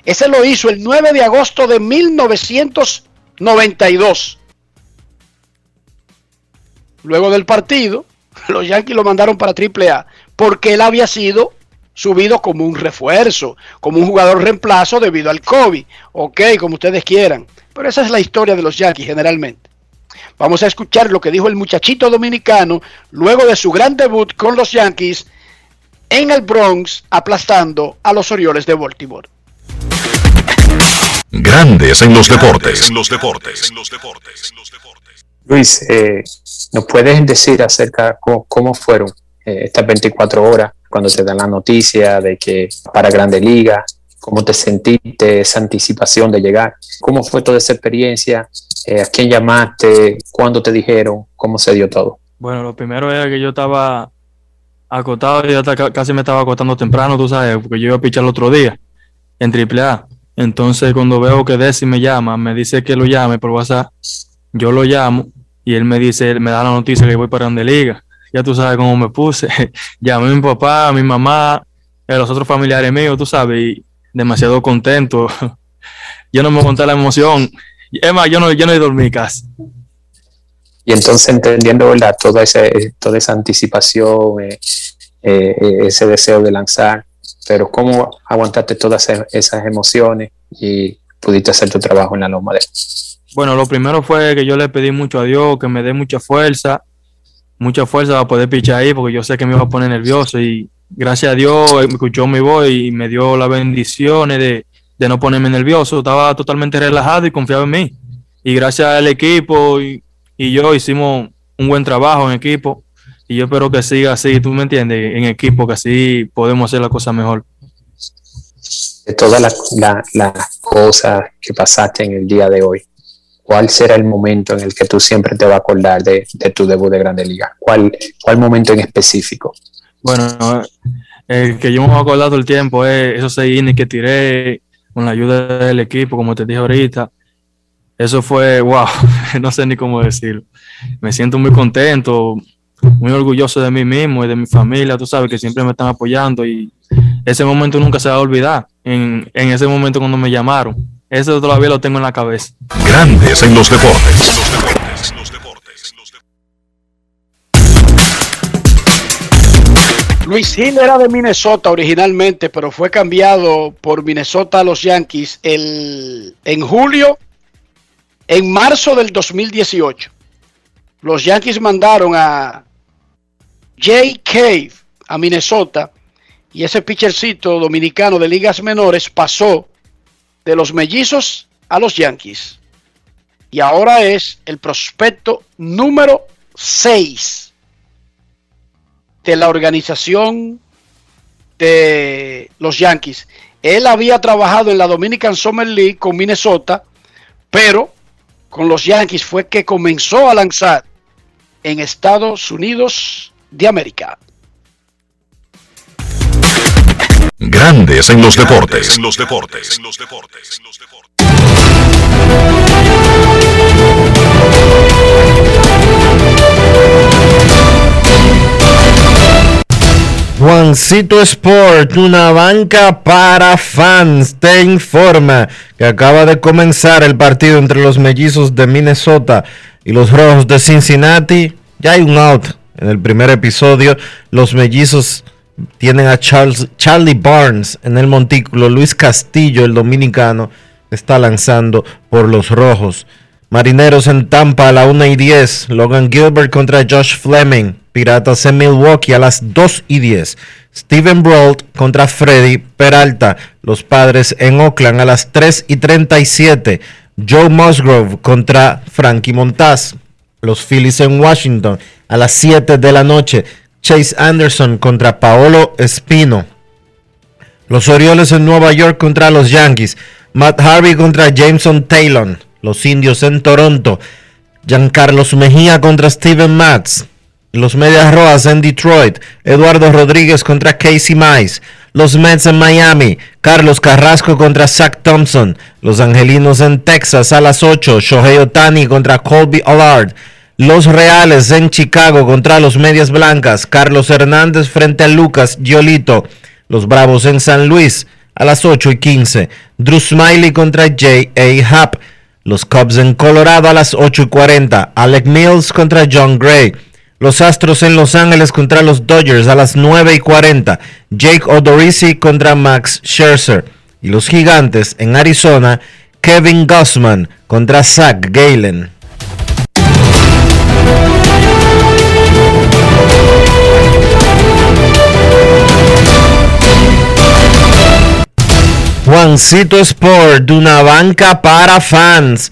Ese lo hizo el 9 de agosto de 1992. Luego del partido, los Yankees lo mandaron para AAA porque él había sido subido como un refuerzo, como un jugador reemplazo debido al COVID. Ok, como ustedes quieran. Pero esa es la historia de los Yankees generalmente. Vamos a escuchar lo que dijo el muchachito dominicano luego de su gran debut con los Yankees en el Bronx, aplastando a los Orioles de Baltimore. Grandes en los deportes. En los deportes. Luis, eh, ¿nos puedes decir acerca cómo, cómo fueron eh, estas 24 horas cuando te dan la noticia de que para Grande Liga? ¿Cómo te sentiste esa anticipación de llegar? ¿Cómo fue toda esa experiencia? Eh, ¿A quién llamaste? ¿Cuándo te dijeron? ¿Cómo se dio todo? Bueno, lo primero era que yo estaba acotado, y hasta ca- casi me estaba acostando temprano, tú sabes, porque yo iba a pichar el otro día en AAA. Entonces, cuando veo que Desi me llama, me dice que lo llame por WhatsApp, yo lo llamo y él me dice, él me da la noticia que voy para Grande Liga. Ya tú sabes cómo me puse. Llamé a mi papá, a mi mamá, a los otros familiares míos, tú sabes, y demasiado contento. yo no me conté la emoción. Más, yo no, yo no dormí casi. Y entonces entendiendo, ¿verdad? Toda, ese, toda esa anticipación, eh, eh, eh, ese deseo de lanzar, pero ¿cómo aguantaste todas esas- emociones y pudiste hacer tu trabajo en la loma de... Bueno, lo primero fue que yo le pedí mucho a Dios que me dé mucha fuerza, mucha fuerza para poder pichar ahí, porque yo sé que me iba a poner nervioso y gracias a Dios eh, me escuchó mi voz y me dio las bendiciones de, de no ponerme nervioso. Estaba totalmente relajado y confiaba en mí. Y gracias al equipo y, y yo hicimos un buen trabajo en equipo. Y yo espero que siga así, tú me entiendes, en equipo, que así podemos hacer las cosas mejor. de todas las la- las cosas que pasaste en el día de hoy, ¿cuál será el momento en el que tú siempre te vas a acordar de, de tu debut de Grande Liga? ¿Cuál, ¿Cuál momento en específico? Bueno, el que yo me voy a acordar todo el tiempo es esos seis innings que tiré con la ayuda del equipo, como te dije ahorita. Eso fue, wow, no sé ni cómo decirlo. Me siento muy contento, muy orgulloso de mí mismo y de mi familia, tú sabes que siempre me están apoyando y ese momento nunca se va a olvidar. En, en ese momento cuando me llamaron, eso todavía lo tengo en la cabeza. Grandes en los deportes. Luis Hill era de Minnesota originalmente, pero fue cambiado por Minnesota a los Yankees el, en julio, en marzo del 2018. Los Yankees mandaron a Jay Cave a Minnesota y ese pitchercito dominicano de ligas menores pasó de los mellizos a los Yankees. Y ahora es el prospecto número 6 de la organización de los Yankees. Él había trabajado en la Dominican Summer League con Minnesota, pero con los Yankees fue que comenzó a lanzar en Estados Unidos de América. Grandes en los deportes. En los deportes. Juancito Sport, una banca para fans, te informa que acaba de comenzar el partido entre los mellizos de Minnesota y los rojos de Cincinnati. Ya hay un out en el primer episodio. Los mellizos tienen a Charles, Charlie Barnes en el montículo. Luis Castillo, el dominicano, está lanzando por los rojos. Marineros en Tampa a la 1 y 10. Logan Gilbert contra Josh Fleming. Piratas en Milwaukee a las 2 y 10. Steven Brault contra Freddy Peralta. Los padres en Oakland a las 3 y 37. Joe Musgrove contra Frankie Montaz. Los Phillies en Washington a las 7 de la noche. Chase Anderson contra Paolo Espino. Los Orioles en Nueva York contra los Yankees. Matt Harvey contra Jameson Taylor. Los Indios en Toronto. Giancarlos Mejía contra Steven Matz. Los Medias Rojas en Detroit. Eduardo Rodríguez contra Casey Mize. Los Mets en Miami. Carlos Carrasco contra Zach Thompson. Los Angelinos en Texas a las 8. Shohei Otani contra Colby Allard. Los Reales en Chicago contra los Medias Blancas. Carlos Hernández frente a Lucas Giolito. Los Bravos en San Luis a las 8 y 15. Drew Smiley contra J.A. Happ. Los Cubs en Colorado a las 8 y 40. Alec Mills contra John Gray. Los Astros en Los Ángeles contra los Dodgers a las 9 y 40. Jake Odorizzi contra Max Scherzer. Y los Gigantes en Arizona. Kevin Gossman contra Zach Galen. Juancito Sport, una banca para fans.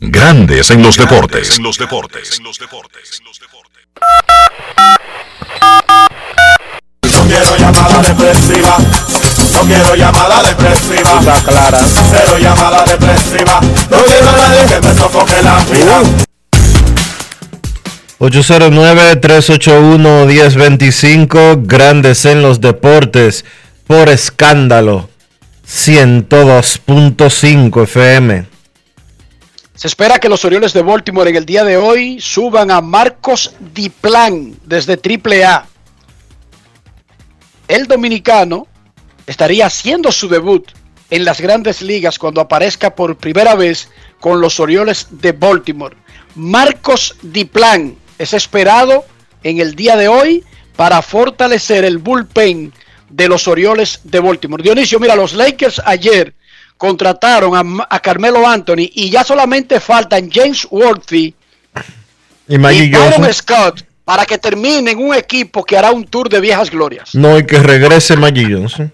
Grandes en los deportes. los deportes. No quiero llamada depresiva. No quiero llamada depresiva. clara. Cero llamada depresiva. No quiero a nadie que me sofoque la vida. 809-381-1025, Grandes en los Deportes, por escándalo, 102.5 FM. Se espera que los Orioles de Baltimore en el día de hoy suban a Marcos Diplan desde AAA. El dominicano estaría haciendo su debut en las grandes ligas cuando aparezca por primera vez con los Orioles de Baltimore. Marcos Diplan es esperado en el día de hoy para fortalecer el bullpen de los Orioles de Baltimore. Dionisio, mira, los Lakers ayer contrataron a, a Carmelo Anthony y ya solamente faltan James Worthy Y Maggie y Byron. Scott para que terminen un equipo que hará un tour de viejas glorias. No, y que regrese Maggie Johnson.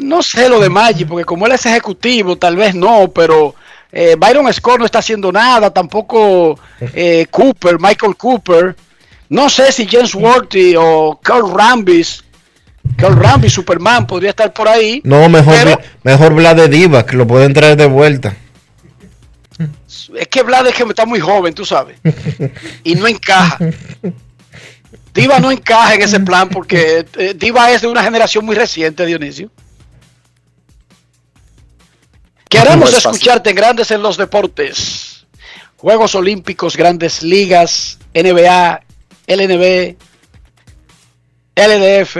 No sé lo de Maggi, porque como él es ejecutivo, tal vez no, pero eh, Byron Scott no está haciendo nada, tampoco eh, Cooper, Michael Cooper. No sé si James Worthy o Carl Rambis, Carl Rambis, Superman, podría estar por ahí. No, mejor, Pero- mejor Vlad de Diva, que lo pueden traer de vuelta. Es que Vlad es que está muy joven, tú sabes, y no encaja. Diva no encaja en ese plan porque eh, Diva es de una generación muy reciente, Dionisio. Queremos No es fácil. escucharte en Grandes en los Deportes. Juegos Olímpicos, Grandes Ligas, NBA, LNB, LDF.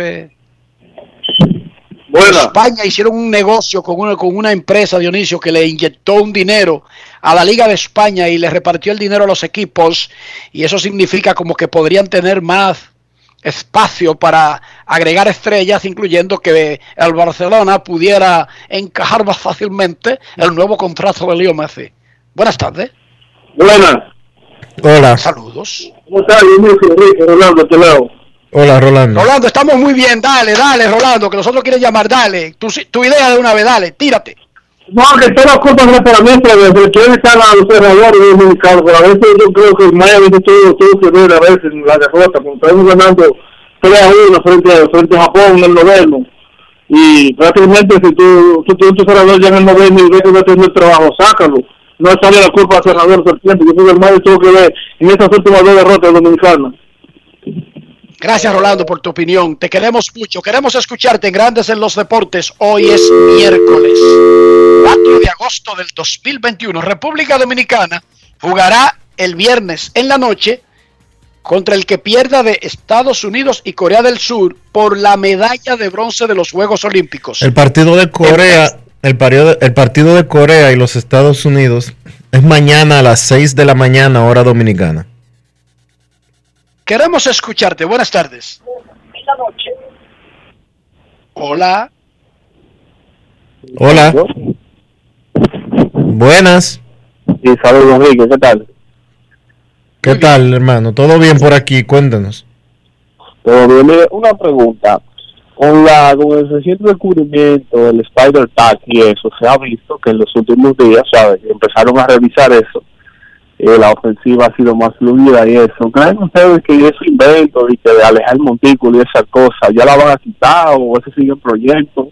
España hicieron un negocio con una, con una empresa, Dionisio, que le inyectó un dinero a la Liga de España y le repartió el dinero a los equipos. Y eso significa como que podrían tener más espacio para agregar estrellas, incluyendo que el Barcelona pudiera encajar más fácilmente el nuevo contrato de Leo Messi. Buenas tardes. Buenas. Hola. Saludos. ¿Cómo estás, Dionisio, Enrique, Rolando, te leo? Hola, Rolando. Rolando, estamos muy bien. Dale, dale, Rolando, que nosotros quieren llamar. Dale. Tu, tu idea de una vez, dale, tírate. No, que todas las culpas son para mí, pero desde que están a los cerradores dominicanos, pero a veces yo creo que Miami tuvo, tuvo que ver a veces en la derrota, cuando estamos ganando 3 a 1 frente, a- frente a Japón en el noveno. Y prácticamente si tú, tú tienes tu cerrador ya en el noveno y ves que no tienes el trabajo, sácalo. No sale la culpa al cerrador todo el tiempo. Yo creo que el tuvo que ver en estas últimas dos derrotas dominicanas. Gracias, Rolando, por tu opinión. Te queremos mucho. Queremos escucharte en Grandes en los Deportes. Hoy es miércoles 4 de agosto del 2021. República Dominicana jugará el viernes en la noche contra el que pierda de Estados Unidos y Corea del Sur por la medalla de bronce de los Juegos Olímpicos. El partido de Corea, el, el partido de Corea y los Estados Unidos es mañana a las 6 de la mañana, hora dominicana. Queremos escucharte. Buenas tardes. Hola. Hola. Buenas. Sí, saludos, Enrique, ¿qué tal? ¿Qué tal, hermano? ¿Todo bien por aquí? Cuéntanos. Todo bien. Mire, una pregunta. Con, la, con el reciente descubrimiento del Spider Tag y eso, se ha visto que en los últimos días, ¿sabes? Empezaron a revisar eso. Eh, la ofensiva ha sido más fluida y eso. ¿Creen ustedes que ese invento y que de alejar el montículo y esa cosa ya la van a quitar o ese sigue el proyecto?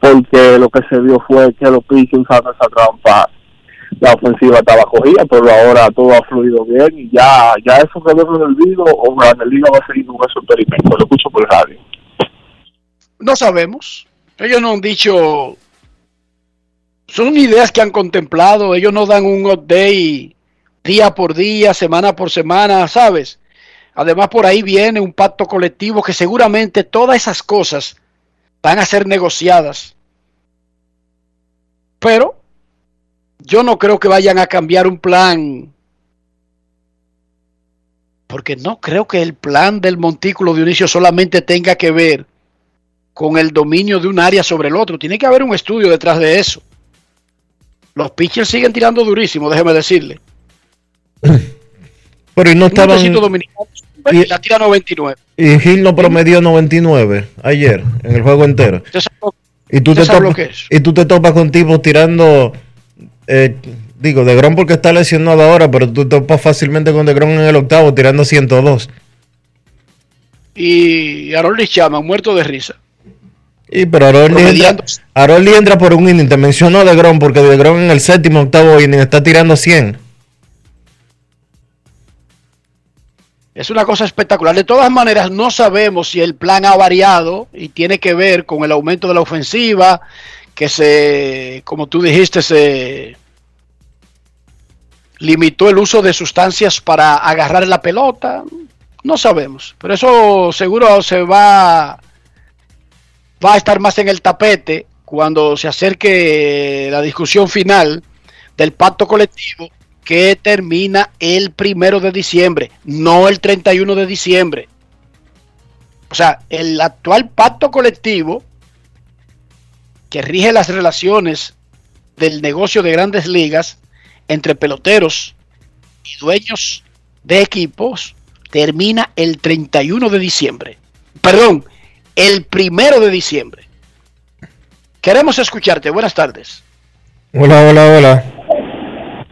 Porque lo que se vio fue que los pitchers usaron esa trampa la ofensiva estaba cogida, pero ahora todo ha fluido bien y ya ya eso quedó en el olvido o la liga va a seguir con esos experimentos. Lo escucho por radio. No sabemos. Ellos no han dicho. Son ideas que han contemplado. Ellos no dan un update día por día, semana por semana, ¿sabes? Además, por ahí viene un pacto colectivo que seguramente todas esas cosas van a ser negociadas. Pero yo no creo que vayan a cambiar un plan. Porque no creo que el plan del montículo Dionisio solamente tenga que ver con el dominio de un área sobre el otro. Tiene que haber un estudio detrás de eso. Los pitchers siguen tirando durísimo, déjeme decirle. Pero y no estaban. dominicano, la tira 99. Y Gil no promedió 99 ayer en el juego entero. ¿Usted sabe lo- Y tú, te topas, que es? y tú te topas con tipos tirando. eh, digo, de Grom porque está lesionado ahora, pero tú te topas fácilmente con de Grom en el octavo tirando 102. Y Aroldis Chama, muerto de risa. Y pero Aroli entra. Aroli entra por un inning. Te mencionó de Grom porque de Grom en el séptimo octavo inning está tirando 100. Es una cosa espectacular. De todas maneras, no sabemos si el plan ha variado y tiene que ver con el aumento de la ofensiva, que se, como tú dijiste, se limitó el uso de sustancias para agarrar la pelota. No sabemos, pero eso seguro se va, va a estar más en el tapete cuando se acerque la discusión final del pacto colectivo que termina el primero de diciembre, no el 31 de diciembre. O sea, el actual pacto colectivo que rige las relaciones del negocio de grandes ligas entre peloteros y dueños de equipos termina el 31 de diciembre. Perdón, el primero de diciembre. Queremos escucharte. Buenas tardes. Hola, hola, hola.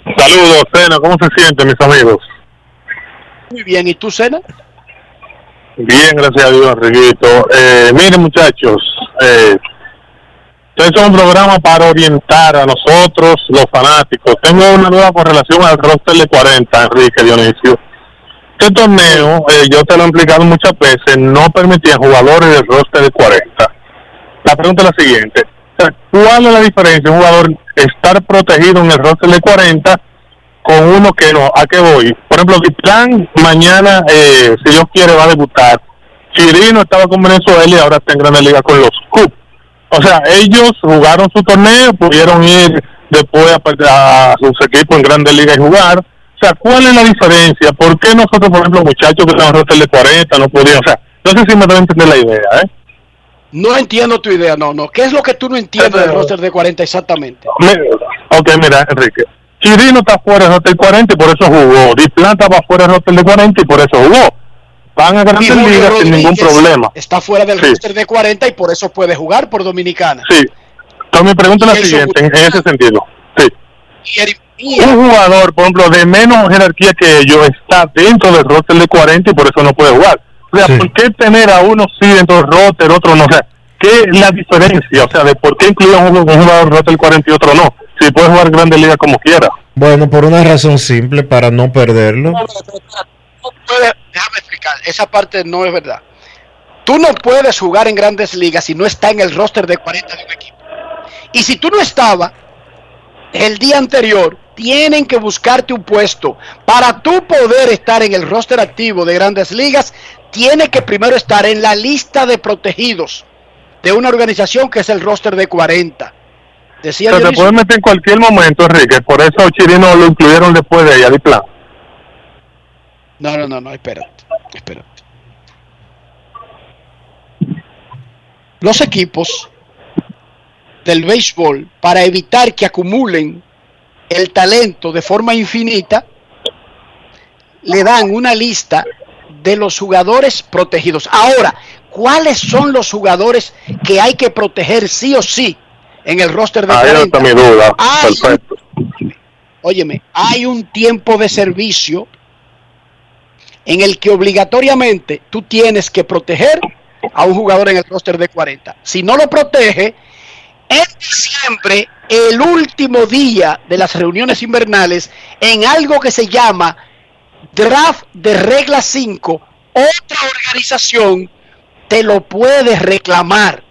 Saludos, Cena, ¿cómo se sienten mis amigos? Muy bien, ¿y tú, Sena? Bien, gracias a Dios, Enriquito. Eh, miren, muchachos, eh, este es un programa para orientar a nosotros, los fanáticos. Tengo una nueva correlación al roster de 40, Enrique Dionisio. Este torneo, eh, yo te lo he explicado muchas veces, no permitía jugadores del roster de 40. La pregunta es la siguiente. ¿Cuál es la diferencia? Un jugador estar protegido en el roster de 40 con uno que no. ¿A qué voy? Por ejemplo, Vitlán mañana, eh, si Dios quiere, va a debutar. Chirino estaba con Venezuela y ahora está en Grande Liga con los Cup. O sea, ellos jugaron su torneo, pudieron ir después a, sus equipos en Grande Liga y jugar. O sea, ¿cuál es la diferencia? ¿Por qué nosotros, por ejemplo, muchachos que estamos en roster de 40 no pudieron? O sea, no sé si me deben entender la idea, ¿eh? No entiendo tu idea, no, no. ¿Qué es lo que tú no entiendes del roster de 40 exactamente? Me- ok, mira, Enrique. Chirino está fuera del hotel 40 y por eso jugó. Diplán estaba fuera del hotel de 40 y por eso jugó. Van a grandes ligas sin ningún problema. Está fuera del Sí. roster de 40 y por eso puede jugar por Dominicana. Sí. Entonces mi pregunta es la siguiente, en ese sentido. Sí. Un jugador, por ejemplo, de menos jerarquía que ellos está dentro del roster de 40 y por eso no puede jugar. O sea, ¿por qué tener a uno sí dentro del roster, otro no? O sea, qué es la diferencia? O sea, de por qué incluye un, un jugador roster 40 y otro no. Si puede jugar Grande Liga como quiera. Bueno, por una razón simple, para no perderlo. No puede- déjame explicar, esa parte no es verdad. Tú no puedes jugar en grandes ligas si no está en el roster de 40 de un equipo. Y si tú no estabas el día anterior, tienen que buscarte un puesto. Para tú poder estar en el roster activo de grandes ligas, tiene que primero estar en la lista de protegidos de una organización que es el roster de 40. Decía O sea, te meter en cualquier momento, Enrique. Por eso Chirino lo incluyeron después de ella, de plan. No, no, no, no, espérate, espérate. Los equipos del béisbol, para evitar que acumulen el talento de forma infinita, le dan una lista de los jugadores protegidos. Ahora, ¿cuáles son los jugadores que hay que proteger sí o sí en el roster de Ahí 40? está mi duda. Hay Perfecto. Óyeme, hay un tiempo de servicio en el que obligatoriamente tú tienes que proteger a un jugador en el roster de 40. Si no lo protege, en diciembre, el último día de las reuniones invernales, en algo que se llama draft de regla 5, otra organización te lo puede reclamar.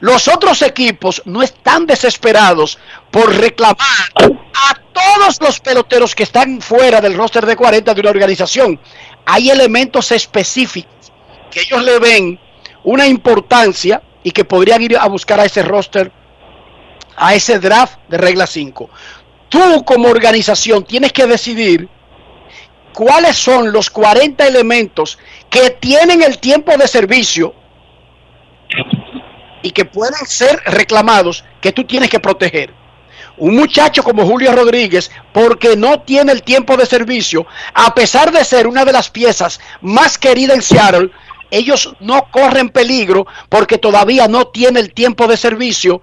Los otros equipos no están desesperados por reclamar a todos los peloteros que están fuera del roster de 40 de una organización. Hay elementos específicos que ellos le ven una importancia y que podrían ir a buscar a ese roster, a ese draft de regla 5. Tú como organización tienes que decidir cuáles son los 40 elementos que tienen el tiempo de servicio y que pueden ser reclamados que tú tienes que proteger. Un muchacho como Julio Rodríguez, porque no tiene el tiempo de servicio, a pesar de ser una de las piezas más queridas en Seattle, ellos no corren peligro porque todavía no tiene el tiempo de servicio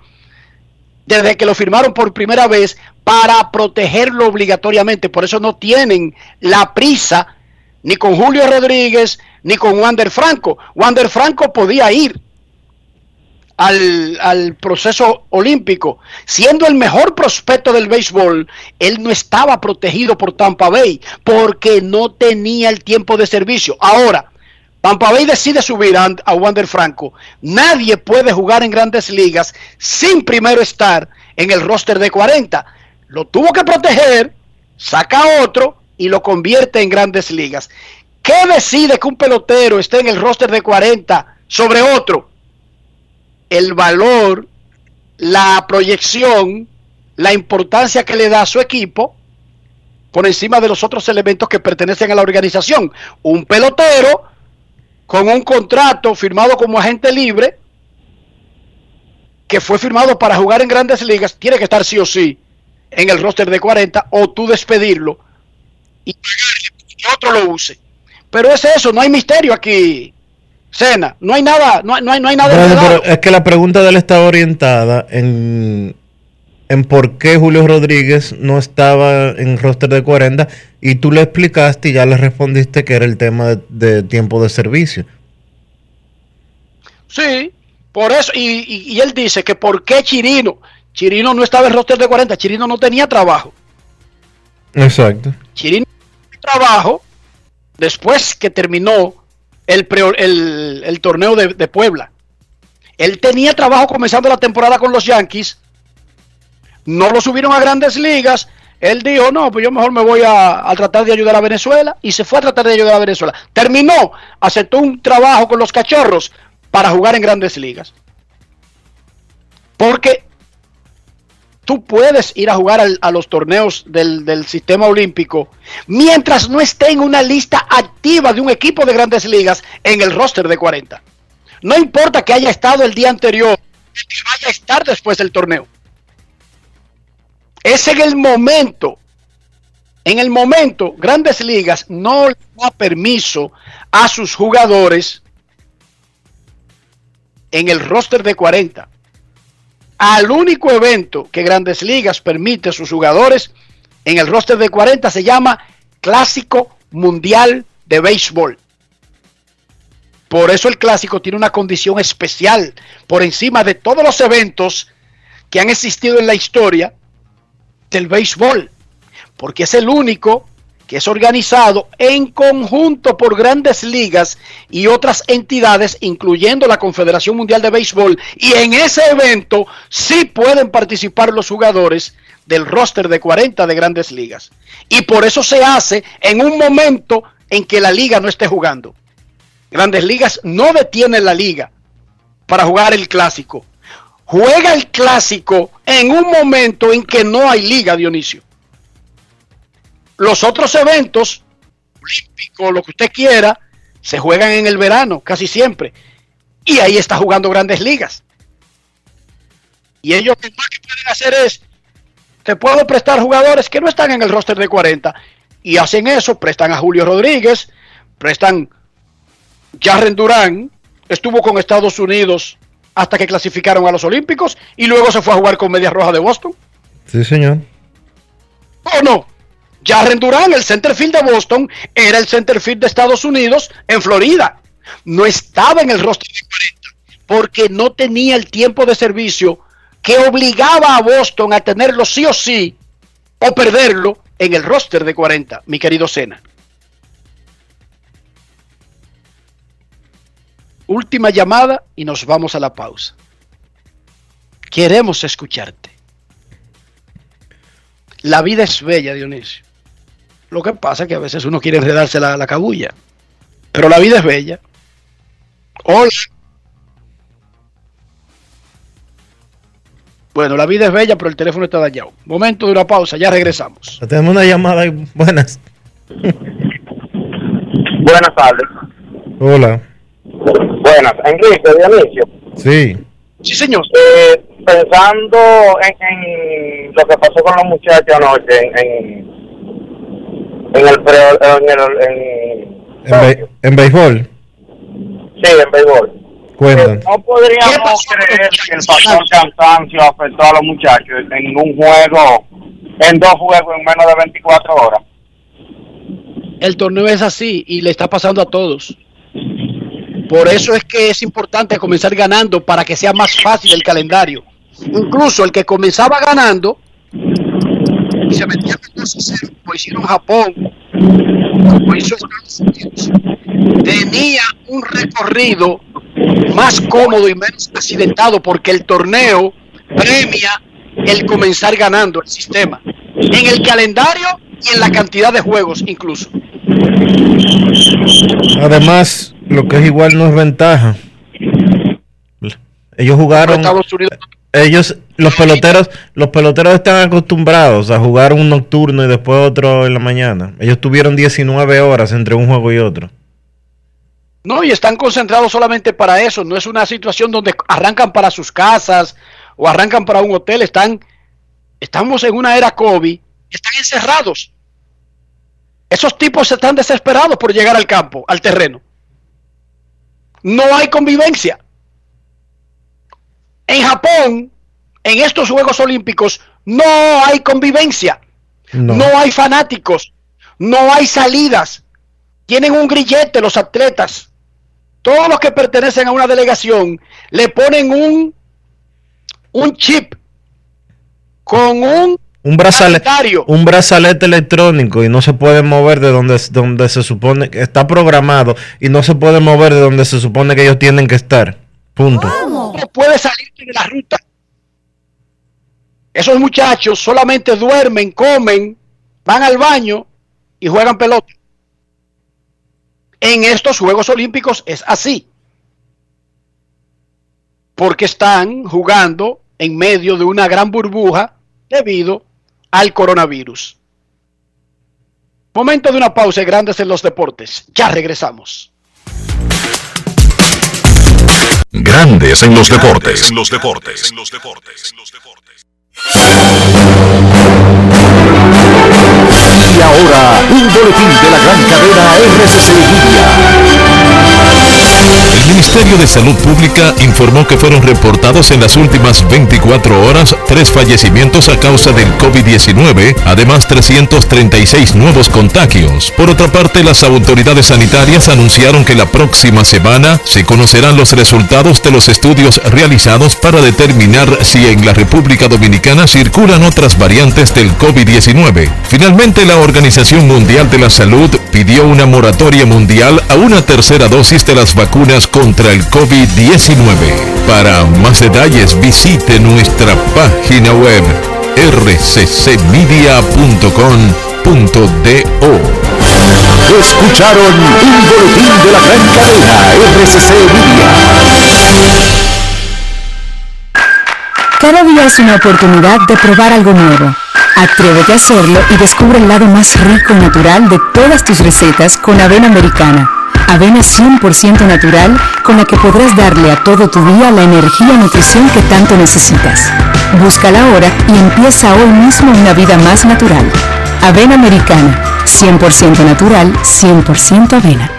desde que lo firmaron por primera vez para protegerlo obligatoriamente. Por eso no tienen la prisa ni con Julio Rodríguez ni con Wander Franco. Wander Franco podía ir al, al proceso olímpico. Siendo el mejor prospecto del béisbol, él no estaba protegido por Tampa Bay porque no tenía el tiempo de servicio. Ahora, Tampa decide subir a, a Wander Franco. Nadie puede jugar en grandes ligas sin primero estar en el roster de 40. Lo tuvo que proteger, saca otro y lo convierte en grandes ligas. ¿Qué decide que un pelotero esté en el roster de 40 sobre otro? El valor, la proyección, la importancia que le da a su equipo por encima de los otros elementos que pertenecen a la organización. Un pelotero con un contrato firmado como agente libre, que fue firmado para jugar en grandes ligas, tiene que estar sí o sí en el roster de 40 o tú despedirlo y que otro lo use. Pero es eso, no hay misterio aquí, Cena, no hay nada, no hay, no hay, nada Bueno, pero es que la pregunta de él estaba orientada en, en por qué Julio Rodríguez no estaba en roster de 40 y tú le explicaste y ya le respondiste que era el tema de, de tiempo de servicio. Sí, por eso, y, y- y él dice que por qué Chirino, Chirino no estaba en roster de 40, Chirino no tenía trabajo. Exacto. Chirino tenía trabajo después que terminó el, pre- el, el torneo de, de Puebla. Él tenía trabajo comenzando la temporada con los Yankees. No lo subieron a grandes ligas. Él dijo, no, pues yo mejor me voy a, tratar de ayudar a Venezuela. Y se fue a tratar de ayudar a Venezuela. Terminó, aceptó un trabajo con los cachorros para jugar en grandes ligas. Porque tú puedes ir a jugar a los torneos del, del sistema olímpico mientras no esté en una lista activa de un equipo de grandes ligas en el roster de 40. No importa que haya estado el día anterior, que vaya a estar después del torneo. Es en el momento, en el momento, grandes ligas no le da permiso a sus jugadores en el roster de 40 al único evento que Grandes Ligas permite a sus jugadores en el roster de 40 se llama Clásico Mundial de Béisbol. Por eso el clásico tiene una condición especial por encima de todos los eventos que han existido en la historia del béisbol, porque es el único que es organizado en conjunto por grandes ligas y otras entidades, incluyendo la Confederación Mundial de Béisbol, y en ese evento sí pueden participar los jugadores del roster de 40 de grandes ligas. Y por eso se hace en un momento en que la liga no esté jugando. Grandes ligas no detiene la liga para jugar el clásico. Juega el clásico en un momento en que no hay liga, Dionisio. Los otros eventos, olímpicos, lo que usted quiera, se juegan en el verano, casi siempre. Y ahí está jugando grandes ligas. Y ellos lo más que pueden hacer es, te puedo prestar jugadores que no están en el roster de 40. Y hacen eso, prestan a Julio Rodríguez, prestan Jarren Durán, estuvo con Estados Unidos hasta que clasificaron a los Olímpicos y luego se fue a jugar con Medias Rojas de Boston. Sí, señor. ¿O no? Jarren Durán, el centerfield de Boston, era el centerfield de Estados Unidos en Florida. No estaba en el roster de 40 porque no tenía el tiempo de servicio que obligaba a Boston a tenerlo sí o sí o perderlo en el roster de 40, mi querido Sena. Última llamada y nos vamos a la pausa. Queremos escucharte. La vida es bella, Dionisio. Lo que pasa es que a veces uno quiere enredarse la, la cabulla. Pero la vida es bella. Hola. Bueno, la vida es bella, pero el teléfono está dañado. Momento de una pausa, ya regresamos. Tenemos una llamada ahí. Buenas. Buenas tardes. Hola. Buenas. Enrique, Dionisio. Sí. Sí, señor. Eh, pensando en, en lo que pasó con los muchachos anoche, en, en, en el, pre- en el en, En, be- en béisbol. sí, en béisbol. Cuentan. No podríamos creer que el factor cansancio afectó a los muchachos en un juego, en dos juegos en menos de 24 horas. El torneo es así y le está pasando a todos. Por eso es que es importante comenzar ganando para que sea más fácil el calendario. Incluso el que comenzaba ganando y se metía en 2 a 0, como hicieron Japón, como hizo Estados Unidos, tenía un recorrido más cómodo y menos accidentado porque el torneo premia el comenzar ganando el sistema en el calendario y en la cantidad de juegos incluso. Además, lo que es igual no es ventaja. Ellos jugaron. Ellos, los peloteros, los peloteros están acostumbrados a jugar un nocturno y después otro en la mañana. Ellos tuvieron 19 horas entre un juego y otro. No, y están concentrados solamente para eso. No es una situación donde arrancan para sus casas o arrancan para un hotel. Están, estamos en una era COVID. Están encerrados. Esos tipos están desesperados por llegar al campo, al terreno. No hay convivencia. En Japón, en estos Juegos Olímpicos, no hay convivencia. No. No hay fanáticos. No hay salidas. Tienen un grillete los atletas. Todos los que pertenecen a una delegación le ponen un, un chip con un Un brazalete, un brazalete electrónico y no se puede mover de donde, donde se supone que está programado y no se puede mover de donde se supone que ellos tienen que estar. Punto. no puede salir de la ruta. Esos muchachos solamente duermen, comen, van al baño y juegan pelota. En estos Juegos Olímpicos es así. Porque están jugando en medio de una gran burbuja debido al coronavirus. Momento de una pausa y grandes en los deportes. Ya regresamos. Grandes en los deportes. En los deportes. En los deportes. Y ahora, un boletín de la gran cadena RCC Media. El Ministerio de Salud Pública informó que fueron reportados en las últimas 24 horas tres fallecimientos a causa del COVID-19, además 336 nuevos contagios. Por otra parte, las autoridades sanitarias anunciaron que la próxima semana se conocerán los resultados de los estudios realizados para determinar si en la República Dominicana circulan otras variantes del COVID-19. Finalmente, la Organización Mundial de la Salud pidió una moratoria mundial a una tercera dosis de las vacunas contra el COVID-19. Para más detalles visite nuestra página web rccmedia.com.do. Escucharon un boletín de la gran cadena RCC Media. Cada día es una oportunidad de probar algo nuevo. Atrévete a hacerlo y descubre el lado más rico y natural de todas tus recetas con avena americana. Avena 100% natural con la que podrás darle a todo tu día la energía y nutrición que tanto necesitas. Búscala ahora y empieza hoy mismo una vida más natural. Avena americana, 100% natural, 100% avena.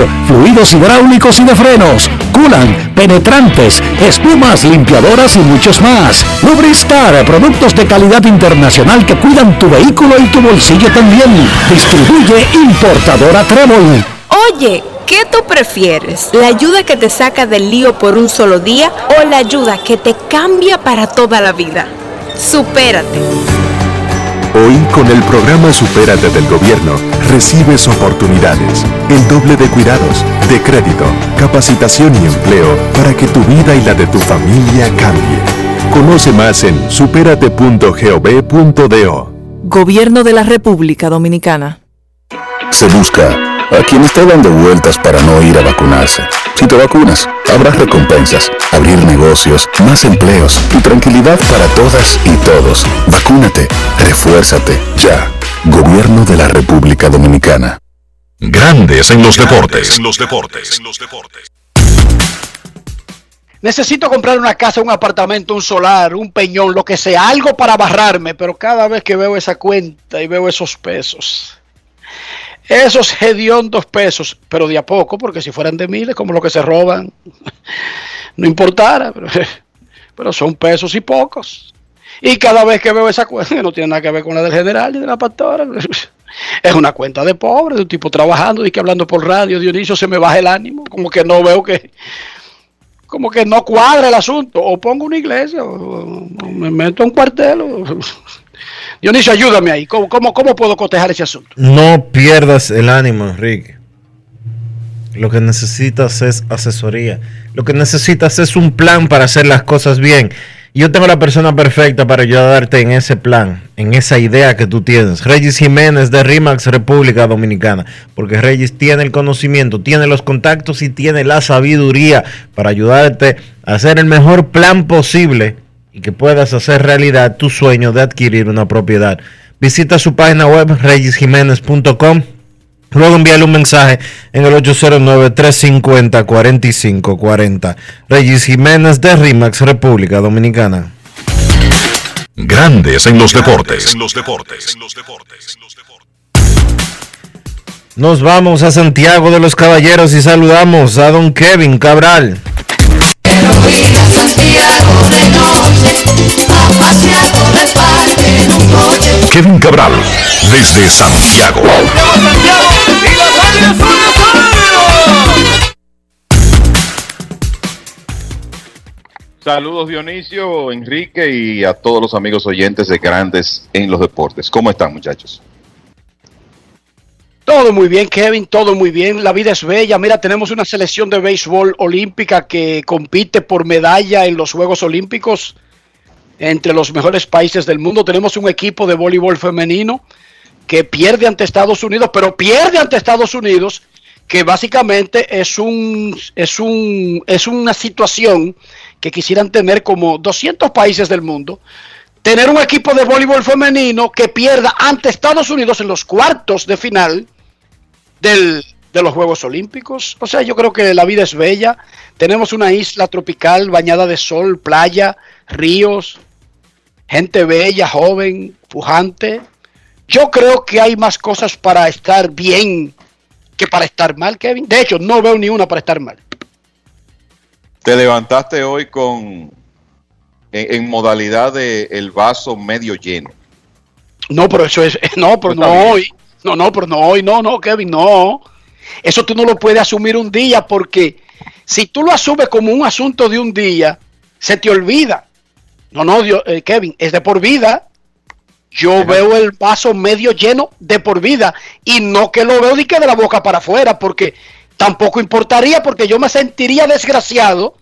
fluidos hidráulicos y de frenos, culan, penetrantes, espumas, limpiadoras y muchos más. Lubristar, productos de calidad internacional que cuidan tu vehículo y tu bolsillo también. Distribuye importadora Trébol. Oye, ¿qué tú prefieres? ¿La ayuda que te saca del lío por un solo día o la ayuda que te cambia para toda la vida? Supérate. Hoy, con el programa Supérate del Gobierno, recibes oportunidades, el doble de cuidados, de crédito, capacitación y empleo para que tu vida y la de tu familia cambie. Conoce más en superate.gov.do. Gobierno de la República Dominicana. Se busca a quien está dando vueltas para no ir a vacunarse. Si te vacunas, habrá recompensas, abrir negocios, más empleos y tranquilidad para todas y todos. Vacúnate, refuérzate, ya. Gobierno de la República Dominicana. Grandes en los deportes. En los deportes. Necesito comprar una casa, un apartamento, un solar, un peñón, lo que sea, algo para barrarme, pero cada vez que veo esa cuenta y veo esos pesos, esos hediondos pesos, pero de a poco, porque si fueran de miles, como lo que se roban, no importara, pero, pero son pesos y pocos. Y cada vez que veo esa cuenta, que no tiene nada que ver con la del general ni de la pastora, es una cuenta de pobre, de un tipo trabajando y que hablando por radio, Dionisio, se me baja el ánimo, como que no veo que, como que no cuadra el asunto, o pongo una iglesia, o, me meto a un cuartel. o- Dionisio, ayúdame ahí, ¿Cómo, puedo cotejar ese asunto? No pierdas el ánimo, Enrique. Lo que necesitas es asesoría. Lo que necesitas es un plan para hacer las cosas bien. Yo tengo la persona perfecta para ayudarte en ese plan, en esa idea que tú tienes. Regis Jiménez de RIMAX República Dominicana. Porque Regis tiene el conocimiento, tiene los contactos y tiene la sabiduría para ayudarte a hacer el mejor plan posible y que puedas hacer realidad tu sueño de adquirir una propiedad. Visita su página web regisjiménez.com. Luego envíale un mensaje en el 809-350-4540. Regis Jiménez de RIMAX, República Dominicana. Grandes en los deportes. Nos vamos a Santiago de los Caballeros y saludamos a don Kevin Cabral. Kevin Cabral, desde Santiago. Saludos Dionisio, Enrique y a todos los amigos oyentes de Grandes en los Deportes. ¿Cómo están muchachos? Todo muy bien, Kevin, todo muy bien. La vida es bella. Mira, tenemos una selección de béisbol olímpica que compite por medalla en los Juegos Olímpicos entre los mejores países del mundo. Tenemos un equipo de voleibol femenino que pierde ante Estados Unidos, pero pierde ante Estados Unidos que básicamente es un es un es una situación que quisieran tener como 200 países del mundo, tener un equipo de voleibol femenino que pierda ante Estados Unidos en los cuartos de final del, de los Juegos Olímpicos. O sea, yo creo que la vida es bella. Tenemos una isla tropical bañada de sol, playa, ríos, gente bella, joven, pujante. Yo creo que hay más cosas para estar bien que para estar mal, Kevin. De hecho, no veo ni una para estar mal. Te levantaste hoy con en, en modalidad de el vaso medio lleno. No, pero eso es, no, pero no hoy. No, no, pero no hoy, no, no, Kevin, no. Eso tú no lo puedes asumir un día porque si tú lo asumes como un asunto de un día, se te olvida. No, no, Dios, eh, Kevin, es de por vida. Yo veo el vaso medio lleno de por vida y no que lo veo ni que de la boca para afuera, porque tampoco importaría, porque yo me sentiría desgraciado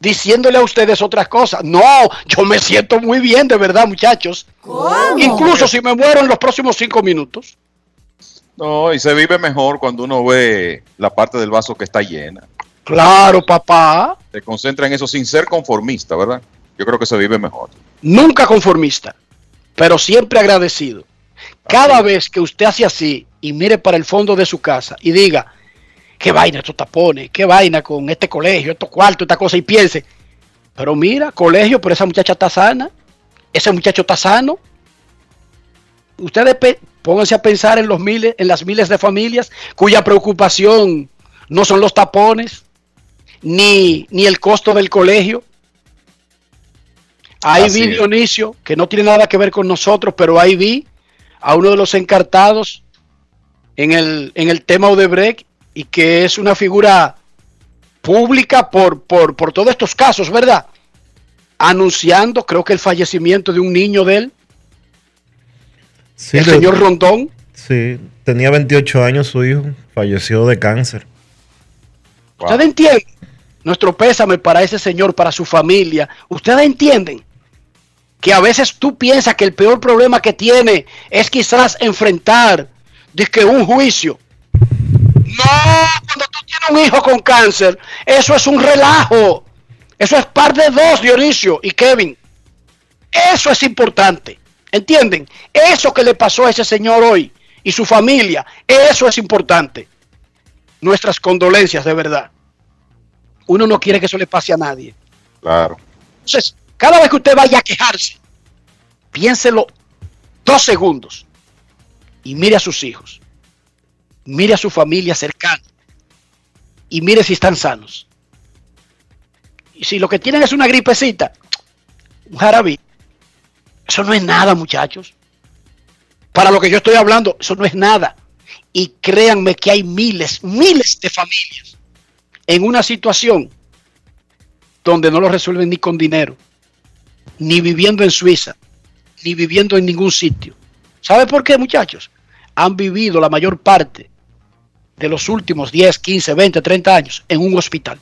diciéndole a ustedes otras cosas. No, yo me siento muy bien, de verdad, muchachos. Incluso si me muero en los próximos cinco minutos. No, y se vive mejor cuando uno ve la parte del vaso que está llena. Claro, papá. Se concentra en eso sin ser conformista, ¿verdad? Yo creo que se vive mejor. Nunca conformista, pero siempre agradecido. Cada vez que usted hace así y mire para el fondo de su casa y diga, qué vaina estos tapones, qué vaina con este colegio, estos cuartos, esta cosa, y piense, pero mira, colegio, pero esa muchacha está sana, ese muchacho está sano. Ustedes pónganse a pensar en los miles, en las miles de familias cuya preocupación no son los tapones, ni, ni el costo del colegio. Ahí Así vi es. Dionisio, que no tiene nada que ver con nosotros, pero ahí vi a uno de los encartados en el, en el tema Odebrecht y que es una figura pública por, por, por todos estos casos, ¿verdad? Anunciando, creo que el fallecimiento de un niño de él, Sí, el de- señor Rondón. Sí, tenía 28 años su hijo, falleció de cáncer. ¿Ustedes entienden? Nuestro pésame para ese señor, para su familia. ¿Ustedes entienden? Que a veces tú piensas que el peor problema que tiene es quizás enfrentar que un juicio. No, cuando tú tienes un hijo con cáncer, eso es un relajo. Eso es par de dos, Dionisio y Kevin. Eso es importante. ¿Entienden? Eso que le pasó a ese señor hoy y su familia, eso es importante. Nuestras condolencias, de verdad. Uno no quiere que eso le pase a nadie. Claro. Entonces, cada vez que usted vaya a quejarse, piénselo dos segundos y mire a sus hijos, mire a su familia cercana y mire si están sanos. Y si lo que tienen es una gripecita, un jarabe, eso no es nada, muchachos. Para lo que yo estoy hablando, eso no es nada. Y créanme que hay miles, miles de familias en una situación donde no lo resuelven ni con dinero, ni viviendo en Suiza, ni viviendo en ningún sitio. ¿Sabe por qué, muchachos? Han vivido la mayor parte de los últimos 10, 15, 20, 30 años en un hospital.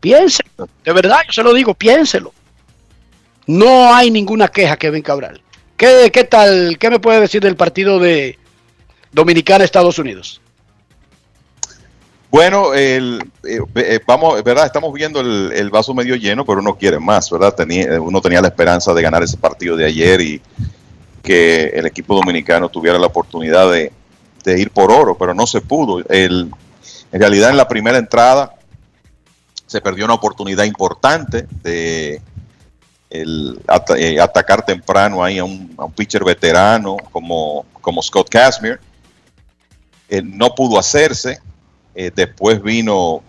Piénselo, de verdad, yo se lo digo, piénselo. No hay ninguna queja, Kevin Cabral. ¿Qué, qué tal? ¿Qué me puede decir del partido de Dominicana-Estados Unidos? Bueno, el, eh, eh, vamos, verdad, estamos viendo el, el vaso medio lleno, pero uno quiere más, ¿verdad? Tenía, uno tenía la esperanza de ganar ese partido de ayer y que el equipo dominicano tuviera la oportunidad de, ir por oro, pero no se pudo. El, en realidad, en la primera entrada se perdió una oportunidad importante de el, eh, atacar temprano ahí a un, a un pitcher veterano como, como Scott Kazmir. Eh, no pudo hacerse. Eh, después vino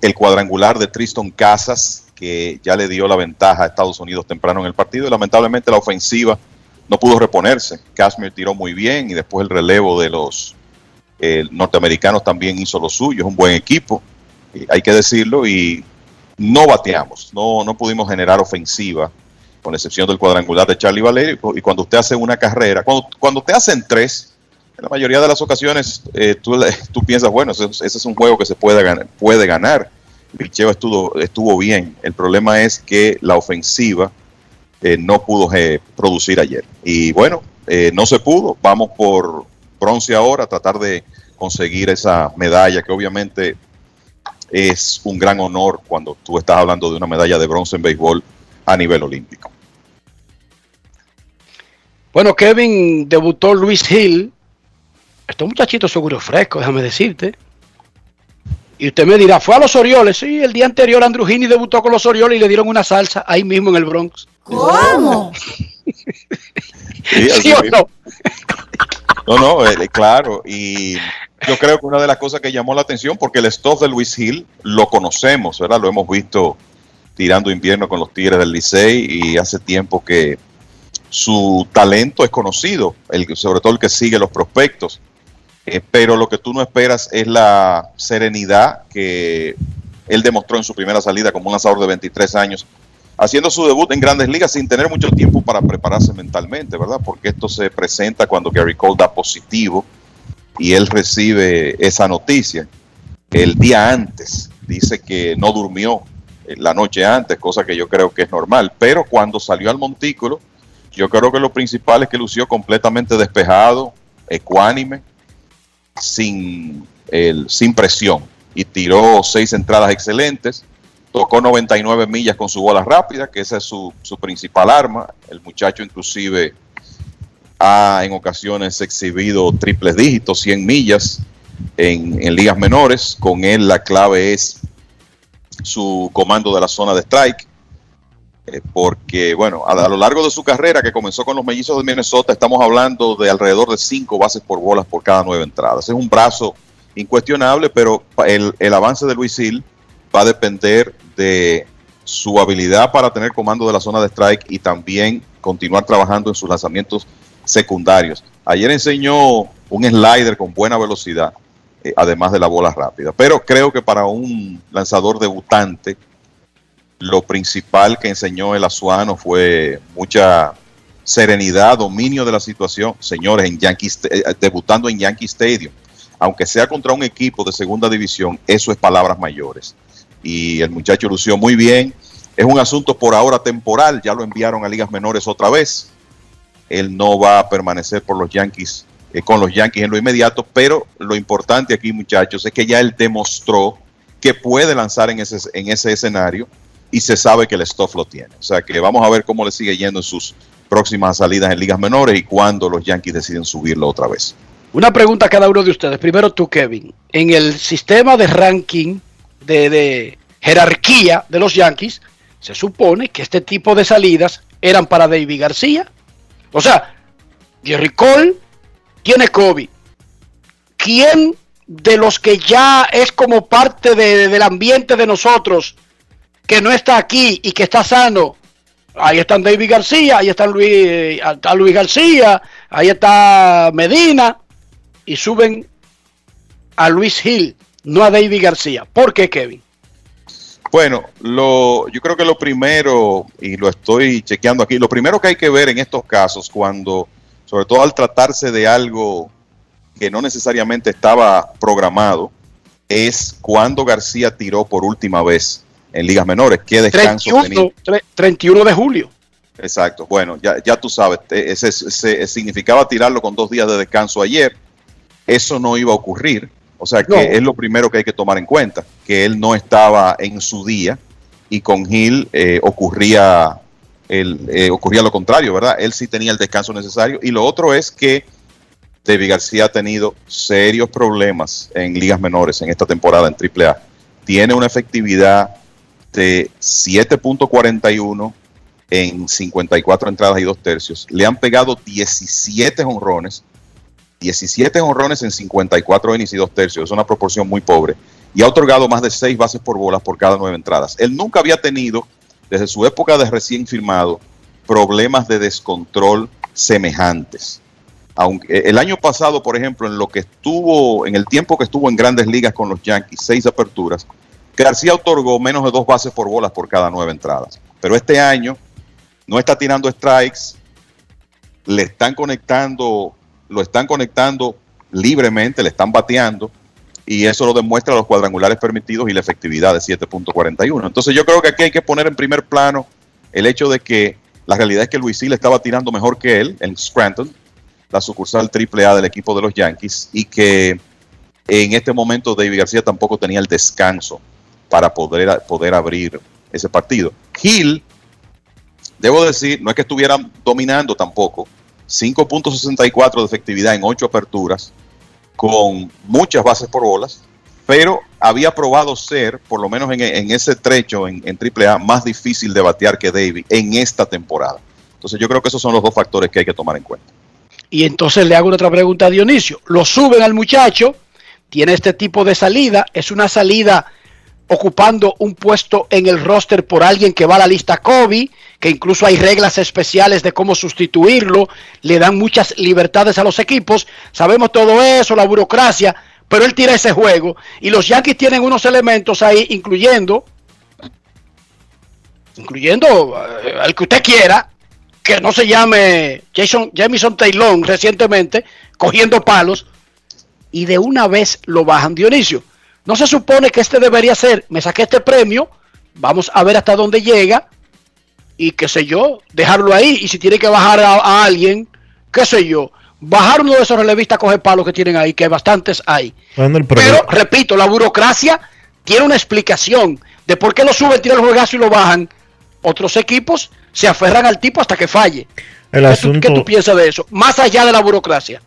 el cuadrangular de Tristan Casas, que ya le dio la ventaja a Estados Unidos temprano en el partido. Y lamentablemente la ofensiva no pudo reponerse. Kashmir tiró muy bien y después el relevo de los eh, norteamericanos también hizo lo suyo. Es un buen equipo, eh, hay que decirlo. Y no bateamos, no, no pudimos generar ofensiva, con excepción del cuadrangular de Charlie Valerio. Y cuando usted hace una carrera, cuando, cuando te hacen tres, la mayoría de las ocasiones eh, tú, tú, piensas, bueno, ese, es un juego que se puede ganar. Puede ganar. Estuvo, estuvo bien. El problema es que la ofensiva eh, no pudo eh, producir ayer. Y bueno, no se pudo. Vamos por bronce ahora, tratar de conseguir esa medalla, que obviamente es un gran honor cuando tú estás hablando de una medalla de bronce en béisbol a nivel olímpico. Bueno, Kevin debutó Luis Hill. Estos muchachitos seguro fresco, déjame decirte. Y usted me dirá, ¿fue a los Orioles? Sí, el día anterior Andrew Heaney debutó con los Orioles y le dieron una salsa ahí mismo en el Bronx. ¿Cómo? Sí, ¿Sí o no? No, no, eh, claro. Y yo creo que una de las cosas que llamó la atención, porque el stuff de Luis Hill lo conocemos, ¿verdad? Lo hemos visto tirando invierno con los Tigres del Licey y hace tiempo que su talento es conocido, el, sobre todo el que sigue los prospectos. Eh, pero lo que tú no esperas es la serenidad que él demostró en su primera salida como un lanzador de 23 años, haciendo su debut en grandes ligas sin tener mucho tiempo para prepararse mentalmente, ¿verdad? Porque esto se presenta cuando Gary Cole da positivo y él recibe esa noticia el día antes. Dice que no durmió eh, la noche antes, cosa que yo creo que es normal, pero cuando salió al montículo, yo creo que lo principal es que lució completamente despejado, ecuánime, sin, sin presión y tiró seis entradas excelentes. Tocó 99 millas con su bola rápida, que esa es su, su principal arma. El muchacho inclusive ha en ocasiones exhibido triples dígitos, 100 millas en, en ligas menores. Con él la clave es su comando de la zona de strike. Eh, porque, bueno, a, lo largo de su carrera, que comenzó con los mellizos de Minnesota, estamos hablando de alrededor de cinco bases por bolas por cada nueve entradas. Es un brazo incuestionable, pero el, el avance de Luis Hill va a depender de su habilidad para tener comando de la zona de strike y también continuar trabajando en sus lanzamientos secundarios. Ayer enseñó un slider con buena velocidad, eh, además de la bola rápida. Pero creo que para un lanzador debutante, lo principal que enseñó el Azuano fue mucha serenidad, dominio de la situación, señores, en Yankee, eh, debutando en Yankee Stadium. Aunque sea contra un equipo de segunda división, eso es palabras mayores. Y el muchacho lució muy bien. Es un asunto por ahora temporal, ya lo enviaron a ligas menores otra vez. Él no va a permanecer por los Yankees, eh, con los Yankees en lo inmediato, pero lo importante aquí, muchachos, es que ya él demostró que puede lanzar en ese, en ese escenario y se sabe que el stuff lo tiene. O sea que vamos a ver cómo le sigue yendo en sus próximas salidas en ligas menores y cuándo los Yankees deciden subirlo otra vez. Una pregunta a cada uno de ustedes. Primero tú, Kevin. En el sistema de ranking, de, jerarquía de los Yankees, se supone que este tipo de salidas eran para David García. O sea, Jerry Cole tiene COVID. ¿Quién de los que ya es como parte de, del ambiente de nosotros que no está aquí y que está sano. Ahí están David García, ahí está Luis, Luis García, ahí está Medina y suben a Luis Hill, no a David García. ¿Por qué, Kevin? Bueno, lo, yo creo que lo primero, y lo estoy chequeando aquí, lo primero que hay que ver en estos casos, cuando, sobre todo al tratarse de algo que no necesariamente estaba programado, es cuando García tiró por última vez en ligas menores. ¿Qué descanso 31, tenía? 31 de julio. Exacto. Bueno, ya, ya tú sabes, ese, ese, significaba tirarlo con dos días de descanso ayer. Eso no iba a ocurrir. O sea que no. es lo primero que hay que tomar en cuenta, que él no estaba en su día y con Gil eh, ocurría, el, eh, ocurría lo contrario, ¿verdad? Él sí tenía el descanso necesario. Y lo otro es que David García ha tenido serios problemas en ligas menores en esta temporada en AAA. Tiene una efectividad de 7.41 en 54 entradas y dos tercios. Le han pegado 17 honrones, 17 honrones en 54 innings y dos tercios. Es una proporción muy pobre. Y ha otorgado más de 6 bases por bolas por cada 9 entradas. Él nunca había tenido, desde su época de recién firmado, problemas de descontrol semejantes. Aunque el año pasado, por ejemplo, en lo que estuvo, en el tiempo que estuvo en grandes ligas con los Yankees, seis aperturas, García otorgó menos de dos bases por bolas por cada nueve entradas. Pero este año no está tirando strikes, le están conectando, lo están conectando libremente, le están bateando, y eso lo demuestra los cuadrangulares permitidos y la efectividad de 7.41. Entonces yo creo que aquí hay que poner en primer plano el hecho de que la realidad es que Luis le estaba tirando mejor que él en Scranton, la sucursal AAA del equipo de los Yankees, y que En este momento David García tampoco tenía el descanso para poder, poder abrir ese partido. Gil, debo decir, no es que estuvieran dominando tampoco, 5.64 de efectividad en 8 aperturas, con muchas bases por bolas, pero había probado ser, por lo menos en, ese trecho en, en AAA, más difícil de batear que David en esta temporada. Entonces yo creo que esos son los dos factores que hay que tomar en cuenta. Y entonces le hago otra pregunta a Dionisio. Lo suben al muchacho, tiene este tipo de salida, es una salida ocupando un puesto en el roster por alguien que va a la lista Kobe, que incluso hay reglas especiales de cómo sustituirlo, le dan muchas libertades a los equipos, sabemos todo eso, la burocracia, pero él tira ese juego y los Yankees tienen unos elementos ahí, incluyendo, incluyendo eh, al que usted quiera, que no se llame Jason Jamison Taylor recientemente, cogiendo palos, y de una vez lo bajan Dionisio. No se supone que este debería ser, me saqué este premio, vamos a ver hasta dónde llega, y qué sé yo, dejarlo ahí, y si tiene que bajar a, alguien, qué sé yo, bajar uno de esos relevistas coge palos que tienen ahí, que bastantes hay. Pero, repito, la burocracia tiene una explicación de por qué lo suben, tiran el juegazo y lo bajan. Otros equipos se aferran al tipo hasta que falle. El asunto... ¿Qué tú piensas de eso? Más allá de la burocracia.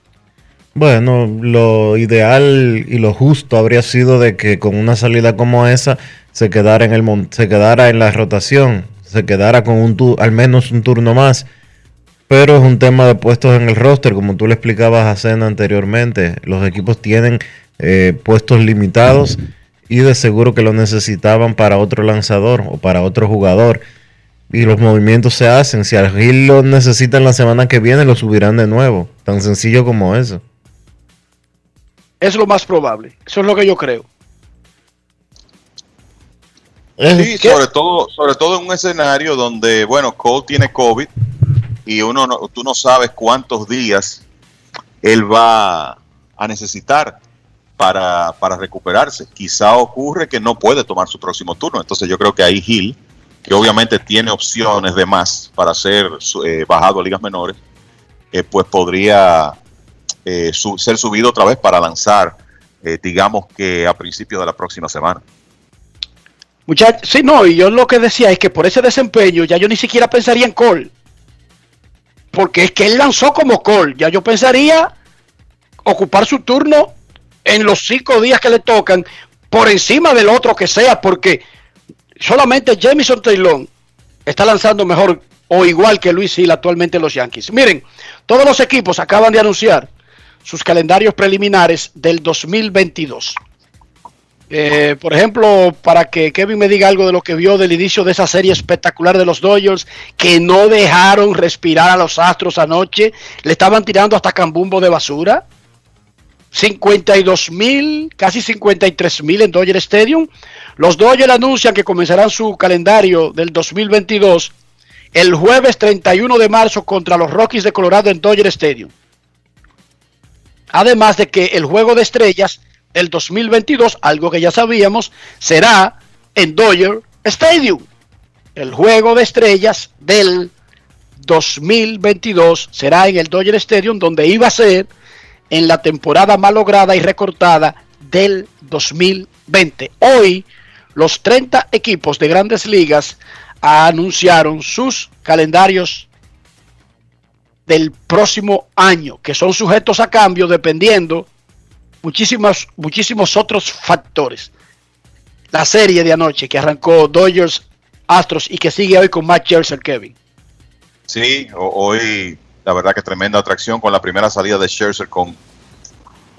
Bueno, lo ideal y lo justo habría sido de que con una salida como esa se quedara en el se quedara en la rotación, se quedara con un al menos un turno más. Pero es un tema de puestos en el roster, como tú le explicabas a Cena anteriormente. Los equipos tienen eh, puestos limitados y de seguro que lo necesitaban para otro lanzador o para otro jugador y los movimientos se hacen. Si Gil lo necesitan la semana que viene, lo subirán de nuevo. Tan sencillo como eso. Es lo más probable. Eso es lo que yo creo. Sí, sobre todo, sobre todo en un escenario donde, bueno, Cole tiene COVID y uno no, tú no sabes cuántos días él va a necesitar para, para recuperarse. Quizá ocurre que no puede tomar su próximo turno. Entonces yo creo que ahí Gil que obviamente tiene opciones de más para ser eh, bajado a ligas menores, eh, pues podría eh, ser subido otra vez para lanzar, digamos que a principios de la próxima semana. Muchachos, sí, no, y yo lo que decía es que por ese desempeño ya yo ni siquiera pensaría en Cole. Porque es que él lanzó como Cole. Ya yo pensaría ocupar su turno en los cinco días que le tocan por encima del otro que sea, porque solamente Jamison Taylor está lanzando mejor o igual que Luis Hill actualmente en los Yankees. Miren, todos los equipos acaban de anunciar sus calendarios preliminares del 2022. Eh, por ejemplo, para que Kevin me diga algo de lo que vio del inicio de esa serie espectacular de los Dodgers, que no dejaron respirar a los Astros anoche, le estaban tirando hasta cambumbo de basura. 52 mil, casi 53 mil en Dodger Stadium. Los Dodgers anuncian que comenzarán su calendario del 2022 el jueves 31 de marzo contra los Rockies de Colorado en Dodger Stadium. Además de que el juego de estrellas del 2022, algo que ya sabíamos, será en Dodger Stadium. El juego de estrellas del 2022 será en el Dodger Stadium, donde iba a ser en la temporada malograda y recortada del 2020. Hoy, los 30 equipos de grandes ligas anunciaron sus calendarios del próximo año, que son sujetos a cambio dependiendo muchísimos, muchísimos otros factores. La serie de anoche que arrancó Dodgers Astros y que sigue hoy con Matt Scherzer, Kevin. Sí, hoy la verdad que tremenda atracción con la primera salida de Scherzer con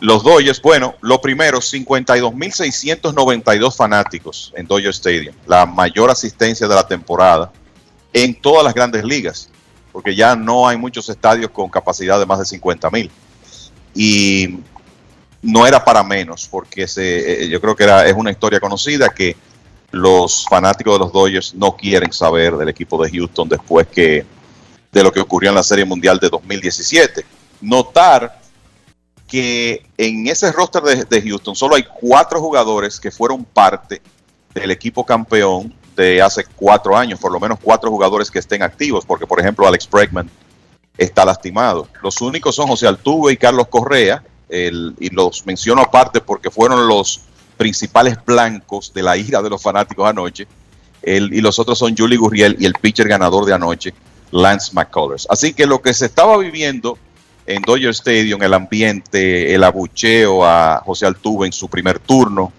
los Dodgers. Bueno, lo primero, 52.692 fanáticos en Dodger Stadium, la mayor asistencia de la temporada en todas las grandes ligas, porque ya no hay muchos estadios con capacidad de más de 50.000. Y no era para menos, porque se, eh, yo creo que era, es una historia conocida que los fanáticos de los Dodgers no quieren saber del equipo de Houston después que de lo que ocurrió en la Serie Mundial de 2017. Notar que en ese roster de, Houston solo hay cuatro jugadores que fueron parte del equipo campeón hace cuatro años, por lo menos cuatro jugadores que estén activos, porque por ejemplo Alex Bregman está lastimado. Los únicos son José Altuve y Carlos Correa, el- y los menciono aparte porque fueron los principales blancos de la ira de los fanáticos anoche, el- y los otros son Julie Gurriel y el pitcher ganador de anoche, Lance McCullers. Así que lo que se estaba viviendo en Dodger Stadium, el ambiente, el abucheo a José Altuve en su primer turno,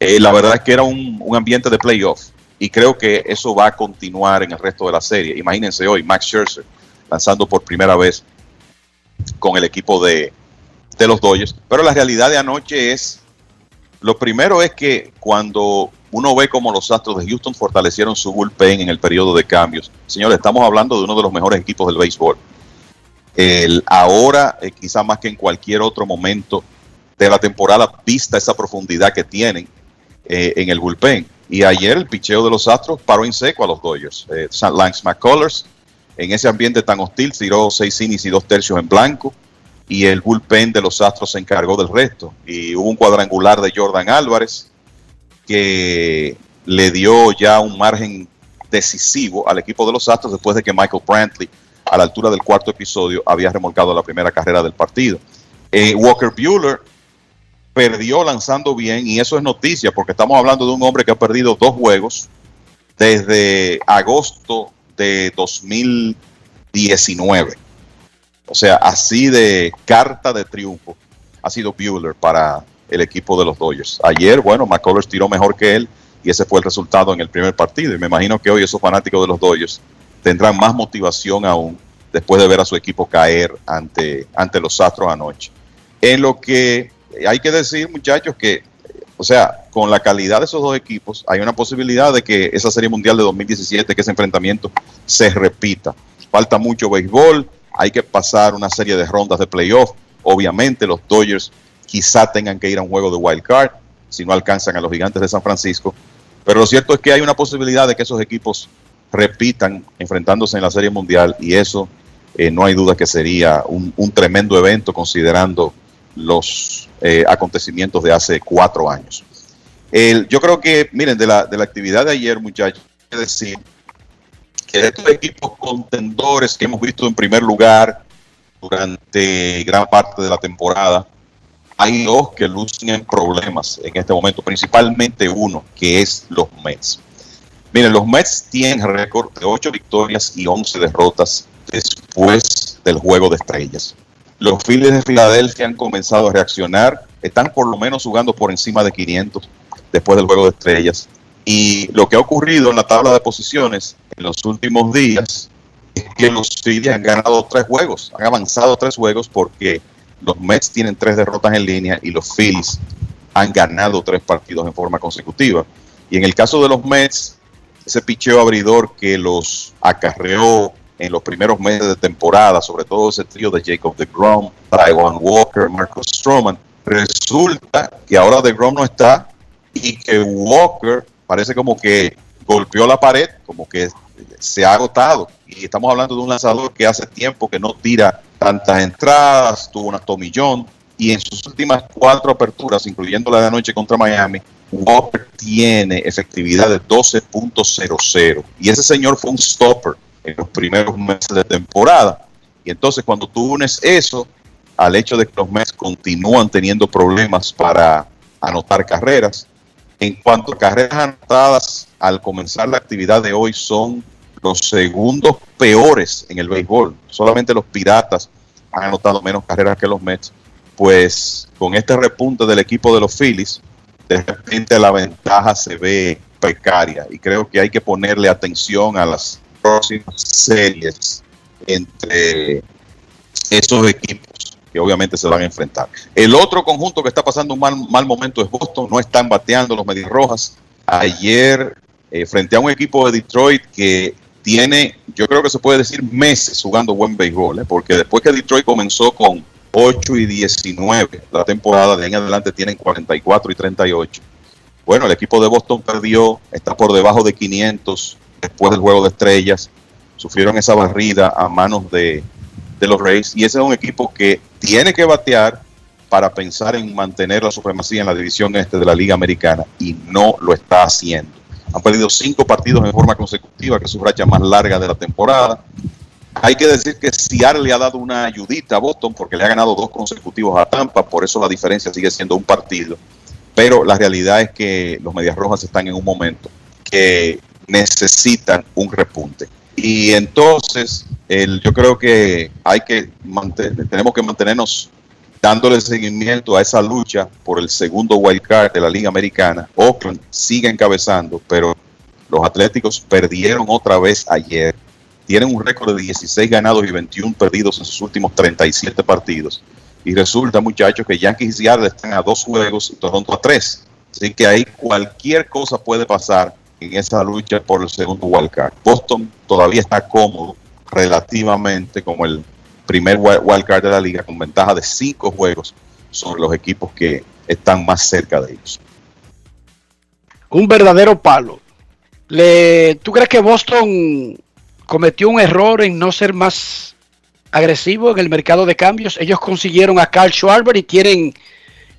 eh, la verdad es que era un, un ambiente de playoff y creo que eso va a continuar en el resto de la serie. Imagínense hoy Max Scherzer lanzando por primera vez con el equipo de, de los Dodgers, pero la realidad de anoche es, lo primero es que cuando uno ve cómo los Astros de Houston fortalecieron su bullpen en el periodo de cambios, señores, estamos hablando de uno de los mejores equipos del béisbol. Ahora, eh, quizá más que en cualquier otro momento de la temporada, vista esa profundidad que tienen eh, en el bullpen. Y ayer el picheo de los Astros paró en seco a los Dodgers. Eh, Lance McCullers, en ese ambiente tan hostil, tiró seis innings y dos tercios en blanco. Y el bullpen de los Astros se encargó del resto. Y hubo un cuadrangular de Jordan Álvarez que le dio ya un margen decisivo al equipo de los Astros después de que Michael Brantley, a la altura del cuarto episodio, había remolcado la primera carrera del partido. Eh, Walker Bueller perdió lanzando bien y eso es noticia porque estamos hablando de un hombre que ha perdido dos juegos desde agosto de 2019. O sea, así de carta de triunfo ha sido Bueller para el equipo de los Dodgers. Ayer, bueno, McCullers tiró mejor que él y ese fue el resultado en el primer partido. Y me imagino que hoy esos fanáticos de los Dodgers tendrán más motivación aún después de ver a su equipo caer ante, ante los Astros anoche. En lo que hay que decir, muchachos, que, o sea, con la calidad de esos dos equipos, hay una posibilidad de que esa Serie Mundial de 2017, que ese enfrentamiento se repita. Falta mucho béisbol, hay que pasar una serie de rondas de playoff. Obviamente, los Dodgers quizá tengan que ir a un juego de wild card si no alcanzan a los gigantes de San Francisco. Pero lo cierto es que hay una posibilidad de que esos equipos repitan enfrentándose en la Serie Mundial y eso eh, no hay duda que sería un tremendo evento considerando los eh, acontecimientos de hace cuatro años. El- yo creo que, miren, de la, de la actividad de ayer, muchachos, que decir que de estos equipos contendores que hemos visto en primer lugar durante gran parte de la temporada, hay dos que lucen en problemas en este momento, principalmente uno, que es los Mets. Miren, los Mets tienen récord de 8 victorias y 11 derrotas después del juego de estrellas. Los Phillies de Filadelfia han comenzado a reaccionar, están por lo menos jugando por encima de 500 después del juego de estrellas. Y lo que ha ocurrido en la tabla de posiciones en los últimos días es que los Phillies han ganado tres juegos, han avanzado tres juegos porque los Mets tienen tres derrotas en línea y los Phillies han ganado tres partidos en forma consecutiva. Y en el caso de los Mets, ese picheo abridor que los acarreó en los primeros meses de temporada, sobre todo ese trío de Jacob DeGrom, Taiwan Walker, Marcus Stroman, resulta que ahora DeGrom no está y que Walker parece como que golpeó la pared, como que se ha agotado. Y estamos hablando de un lanzador que hace tiempo que no tira tantas entradas, tuvo una tomillón y en sus últimas cuatro aperturas, incluyendo la de anoche contra Miami, Walker tiene efectividad de 12.00 y ese señor fue un stopper en los primeros meses de temporada. Y entonces cuando tú unes eso al hecho de que los Mets continúan teniendo problemas para anotar carreras, en cuanto a carreras anotadas al comenzar la actividad de hoy son los segundos peores en el béisbol. Solamente los Piratas han anotado menos carreras que los Mets. Pues con este repunte del equipo de los Phillies, de repente la ventaja se ve precaria y creo que hay que ponerle atención a las próximas series entre esos equipos que obviamente se van a enfrentar. El otro conjunto que está pasando un mal, mal momento es Boston, no están bateando los Medias Rojas. Ayer, eh, frente a un equipo de Detroit que tiene, yo creo que se puede decir, meses jugando buen béisbol, ¿eh? porque después que Detroit comenzó con 8 y 19, la temporada de ahí en adelante tienen 44 y 38. Bueno, el equipo de Boston perdió, está por debajo de 500 después del juego de estrellas, sufrieron esa barrida a manos de, de los Rays y ese es un equipo que tiene que batear para pensar en mantener la supremacía en la división este de la Liga Americana y no lo está haciendo. Han perdido cinco partidos en forma consecutiva, que es su racha más larga de la temporada. Hay que decir que Seattle le ha dado una ayudita a Boston porque le ha ganado dos consecutivos a Tampa, por eso la diferencia sigue siendo un partido. Pero la realidad es que los Medias Rojas están en un momento que necesitan un repunte. Y entonces, el, yo creo que hay que mantener, tenemos que mantenernos dándole seguimiento a esa lucha por el segundo wild card de la Liga Americana. Oakland sigue encabezando, pero los Atléticos perdieron otra vez ayer. Tienen un récord de 16 ganados y 21 perdidos en sus últimos 37 partidos. Y resulta, muchachos, que Yankees y Seattle están a dos juegos y Toronto a tres. Así que ahí cualquier cosa puede pasar en esa lucha por el segundo wildcard. Boston todavía está cómodo relativamente como el primer wildcard de la liga con ventaja de cinco juegos sobre los equipos que están más cerca de ellos. Un verdadero palo. Le, ¿Tú crees que Boston cometió un error en no ser más agresivo en el mercado de cambios? Ellos consiguieron a Carl Schwarber y tienen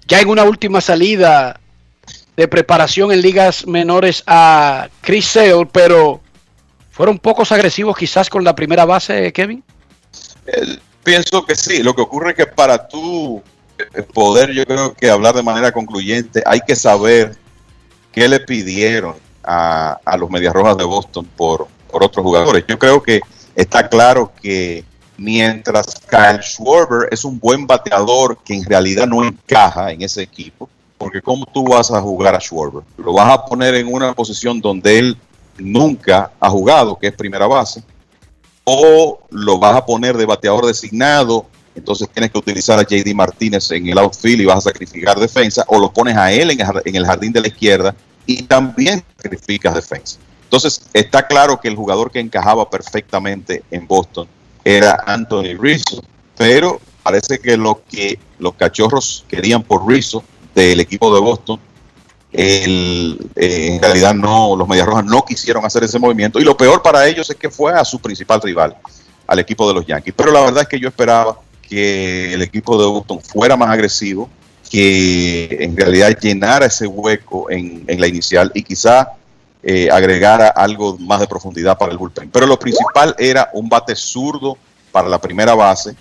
ya en una última salida de preparación en ligas menores a Chris Sale, pero fueron pocos agresivos quizás con la primera base, Kevin. pienso que sí. Lo que ocurre es que para tú eh, poder, yo creo que hablar de manera concluyente, hay que saber qué le pidieron a, los Medias Rojas de Boston por, por otros jugadores. Yo creo que está claro que mientras Kyle Schwarber es un buen bateador que en realidad no encaja en ese equipo, porque ¿cómo tú vas a jugar a Schwarber? Lo vas a poner en una posición donde él nunca ha jugado, que es primera base, o lo vas a poner de bateador designado, entonces tienes que utilizar a JD Martínez en el outfield y vas a sacrificar defensa, o lo pones a él en el jardín de la izquierda y también sacrificas defensa. Entonces está claro que el jugador que encajaba perfectamente en Boston era Anthony Rizzo, pero parece que lo que los cachorros querían por Rizzo del equipo de Boston, eh, en realidad no, los Medias Rojas no quisieron hacer ese movimiento y lo peor para ellos es que fue a su principal rival, al equipo de los Yankees. Pero la verdad es que yo esperaba que el equipo de Boston fuera más agresivo, que en realidad llenara ese hueco en, la inicial y quizá eh, agregara algo más de profundidad para el bullpen. Pero lo principal era un bate zurdo para la primera base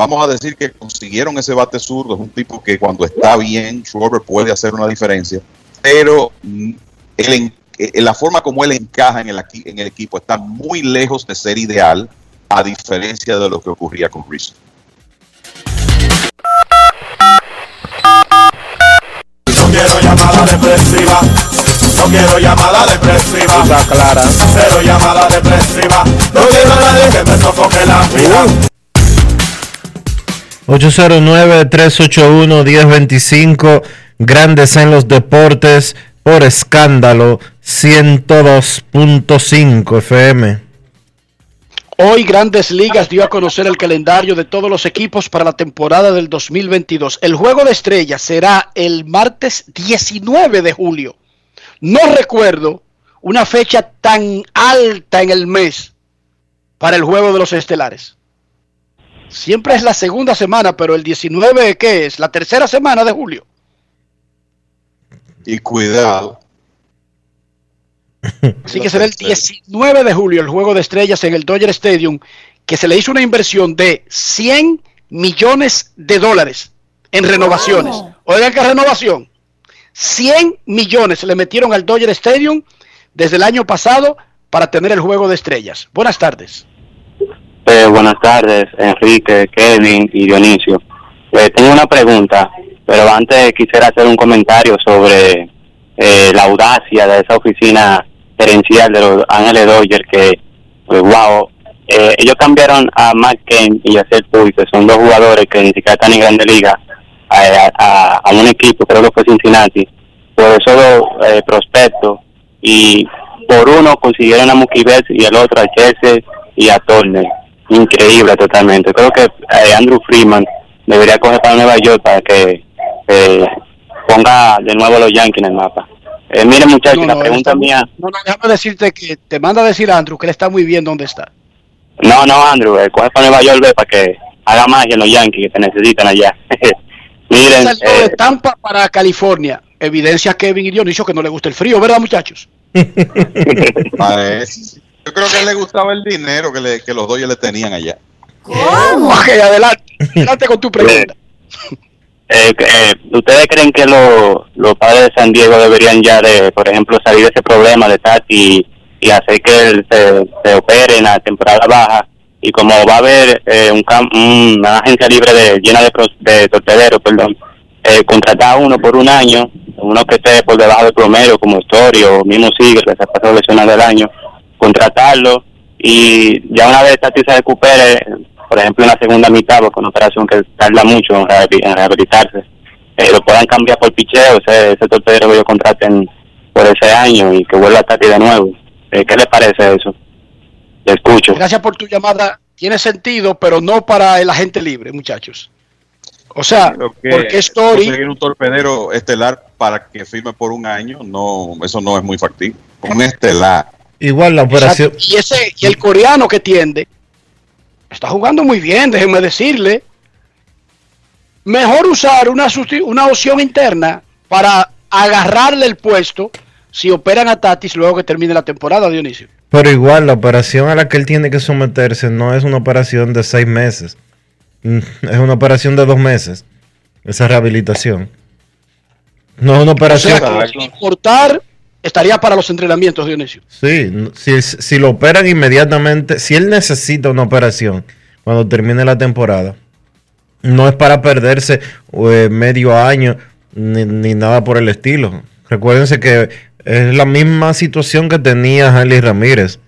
vamos a decir que consiguieron ese bate zurdo, es un tipo que cuando está bien, Schwarber puede hacer una diferencia, pero mm, en eh, la forma como él encaja en el, en el equipo está muy lejos de ser ideal, a diferencia de lo que ocurría con Rizzo. No quiero llamada depresiva. No quiero llamada depresiva. Está clara. Cero llamada depresiva. No quiero nadie que me sofoque la vida. 809-381-1025, Grandes en los Deportes, por escándalo, 102.5 FM. Hoy Grandes Ligas dio a conocer el calendario de todos los equipos para la temporada del 2022. El juego de estrellas será el martes 19 de julio. No recuerdo una fecha tan alta en el mes para el juego de los estelares. Siempre es la segunda semana, pero el 19, ¿qué es? La tercera semana de julio. Y cuidado. Así que será el 19 de julio el juego de estrellas en el Dodger Stadium, que se le hizo una inversión de 100 millones de dólares en renovaciones. Oigan qué renovación. 100 millones se le metieron al Dodger Stadium desde el año pasado para tener el juego de estrellas. Buenas tardes. Eh, buenas tardes, Enrique, Kevin y Dionisio. Eh, tengo una pregunta, pero antes quisiera hacer un comentario sobre eh, la audacia de esa oficina gerencial de los Ángeles Dodgers que, pues, wow, eh, ellos cambiaron a Matt Kane y a Seth Puy, que son dos jugadores que ni siquiera están en Grande Liga, a, a, un equipo, creo que fue Cincinnati, por eso dos prospectos, y por uno consiguieron a Mookie Betts y el otro a Chelsea y a Turner increíble totalmente. Creo que eh, Andrew Freeman debería coger para Nueva York para que eh, ponga de nuevo los Yankees en el mapa. Eh, mire muchachos, la pregunta mía... No, no, déjame decirte que te manda a decir Andrew que él está muy bien donde está. No, no, Andrew, eh, coge para Nueva York para que haga magia en los Yankees que te necesitan allá. Miren, salió de eh, Tampa para California. Evidencia Kevin y Dionisio que no le gusta el frío, ¿verdad muchachos? Yo creo que a él le gustaba el dinero que, le- que los Dodgers le tenían allá. ¿Cómo? Ok, adelante. Adelante con tu pregunta. Eh, eh, ¿Ustedes creen que lo- los padres de San Diego deberían ya, de, por ejemplo, salir de ese problema de Tati y hacer que él se, se opere en la temporada baja? Y como va a haber eh, un cam- una agencia libre de, llena de, de torpederos, perdón, eh, contratar a uno por un año, uno que esté por debajo del promedio, como Story o mismo Sigue, que se ha pasado lesionado del año, contratarlo y ya una vez Tati se recupere, por ejemplo, en la segunda mitad, porque es una operación que tarda mucho en, rehabi- en rehabilitarse, eh, lo puedan cambiar por picheo, ese, ese torpedero que ellos contraten por ese año y que vuelva Tati de nuevo. Eh, ¿Qué les parece eso? Te escucho. Gracias por tu llamada. Tiene sentido, pero no para el agente libre, muchachos. O sea, Que porque Story, conseguir un torpedero estelar para que firme por un año, no, eso no es muy factible. Un estelar. Igual la operación. Exacto. y ese y el coreano que tiende está jugando muy bien, déjenme decirle. Mejor usar una, una opción interna para agarrarle el puesto si operan a Tatis luego que termine la temporada, Dionisio. Pero igual, la operación a la que él tiene que someterse no es una operación de seis meses. Mm, Es una operación de dos meses. Esa rehabilitación. No es una O operación. sea, que importar estaría para los entrenamientos, Dionisio. Sí, si lo operan inmediatamente, si él necesita una operación cuando termine la temporada, no es para perderse eh, medio año ni, ni nada por el estilo. Recuérdense que es la misma situación que tenía Harley Ramírez.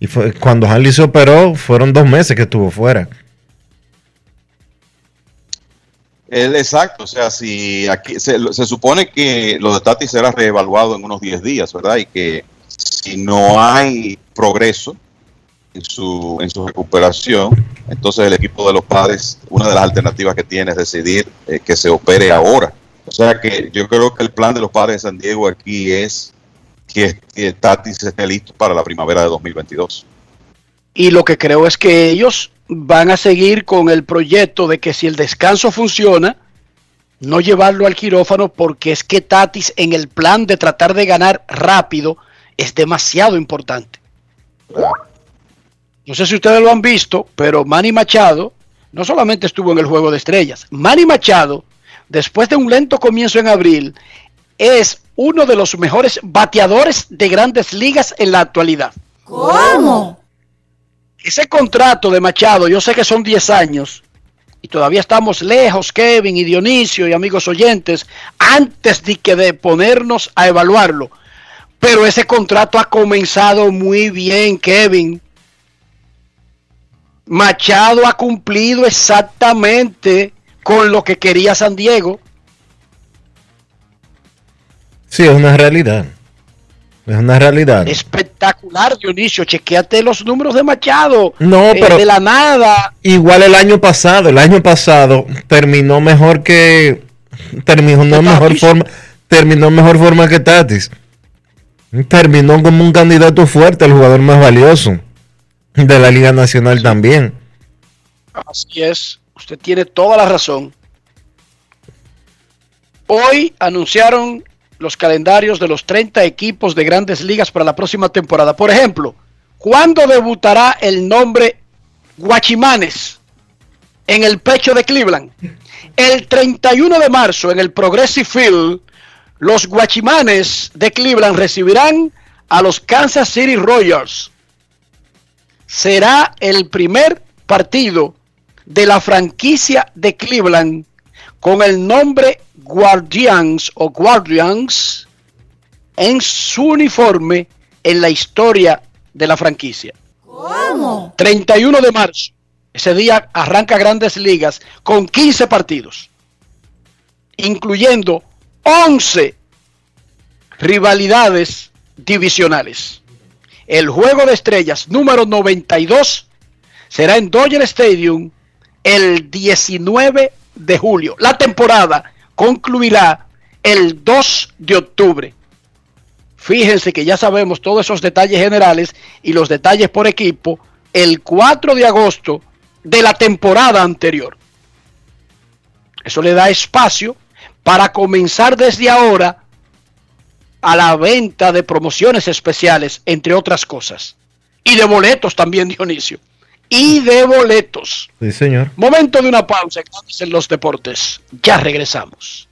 Y fue, cuando Harley se operó, fueron dos meses que estuvo fuera. El, exacto, o sea, si aquí se, se supone que lo de Tati será reevaluado en unos 10 días, ¿verdad? Y que si no hay progreso en su, en su recuperación, entonces el equipo de los padres, una de las alternativas que tiene es decidir eh, que se opere ahora. O sea que yo creo que el plan de los padres de San Diego aquí es que, que Tati esté listo para la primavera de 2022. Y lo que creo es que ellos van a seguir con el proyecto de que si el descanso funciona, no llevarlo al quirófano porque es que Tatis en el plan de tratar de ganar rápido es demasiado importante. No sé si ustedes lo han visto, pero Manny Machado no solamente estuvo en el juego de estrellas. Manny Machado, después de un lento comienzo en abril, es uno de los mejores bateadores de grandes ligas en la actualidad. ¿Cómo? Ese contrato de Machado, yo sé que son 10 años y todavía estamos lejos, Kevin y Dionisio y amigos oyentes, antes de que de ponernos a evaluarlo. Pero ese contrato ha comenzado muy bien, Kevin. Machado ha cumplido exactamente con lo que quería San Diego. Sí, es una realidad. Es una realidad. Espectacular, Dionisio. Chequeate los números de Machado. No, Eh, pero- de la nada. Igual el año pasado, el año pasado terminó mejor que terminó en mejor forma, terminó mejor forma que Tatis. Terminó como un candidato fuerte, el jugador más valioso de la Liga Nacional también. Así es, usted tiene toda la razón. Hoy anunciaron los calendarios de los 30 equipos de grandes ligas para la próxima temporada. Por ejemplo, ¿cuándo debutará el nombre Guachimanes en el pecho de Cleveland? El 31 de marzo en el Progressive Field, los Guachimanes de Cleveland recibirán a los Kansas City Royals será el primer partido de la franquicia de Cleveland con el nombre Guardians o Guardians en su uniforme en la historia de la franquicia. ¿Cómo? 31 de marzo. Ese día arranca Grandes Ligas con 15 partidos, incluyendo 11 rivalidades divisionales. El juego de estrellas número 92 será en Dodger Stadium el 19 de julio. La temporada concluirá el 2 de octubre. Fíjense que ya sabemos todos esos detalles generales y los detalles por equipo el 4 de agosto de la temporada anterior. Eso le da espacio para comenzar desde ahora a la venta de promociones especiales, entre otras cosas. Y de boletos también, Dionisio. Y de boletos. Sí, señor. Momento de una pausa en los deportes. Ya regresamos.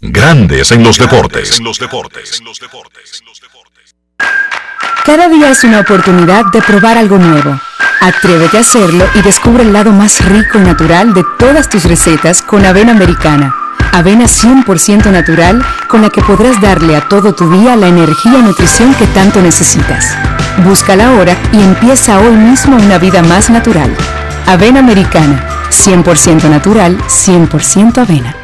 Grandes en los deportes. En los deportes. Cada día es una oportunidad de probar algo nuevo. Atrévete a hacerlo y descubre el lado más rico y natural de todas tus recetas con avena americana. Avena 100% natural con la que podrás darle a todo tu día la energía y nutrición que tanto necesitas. Búscala ahora y empieza hoy mismo una vida más natural. Avena americana, 100% natural, 100% avena.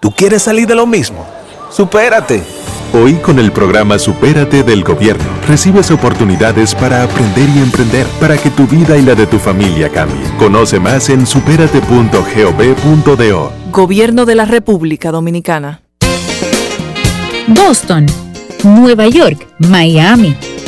¿Tú quieres salir de lo mismo? ¡Supérate! Hoy con el programa Supérate del Gobierno recibes oportunidades para aprender y emprender para que tu vida y la de tu familia cambie. Conoce más en superate.gov.do. Gobierno de la República Dominicana. Boston, Nueva York, Miami,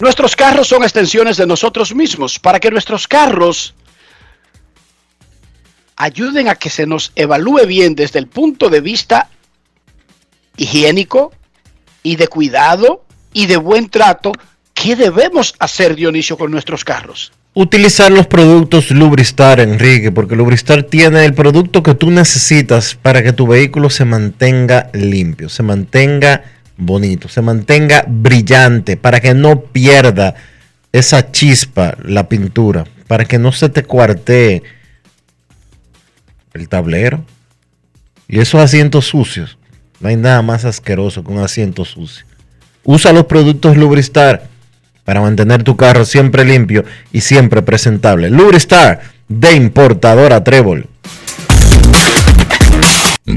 Nuestros carros son extensiones de nosotros mismos. Para que nuestros carros ayuden a que se nos evalúe bien desde el punto de vista higiénico y de cuidado y de buen trato, ¿qué debemos hacer, Dionisio, con nuestros carros? Utilizar los productos Lubristar, Enrique, porque Lubristar tiene el producto que tú necesitas para que tu vehículo se mantenga limpio, se mantenga bonito, se mantenga brillante, para que no pierda esa chispa la pintura, para que no se te cuartee el tablero y esos asientos sucios. No hay nada más asqueroso que un asiento sucio. Usa los productos Lubristar para mantener tu carro siempre limpio y siempre presentable. Lubristar de importadora Trébol.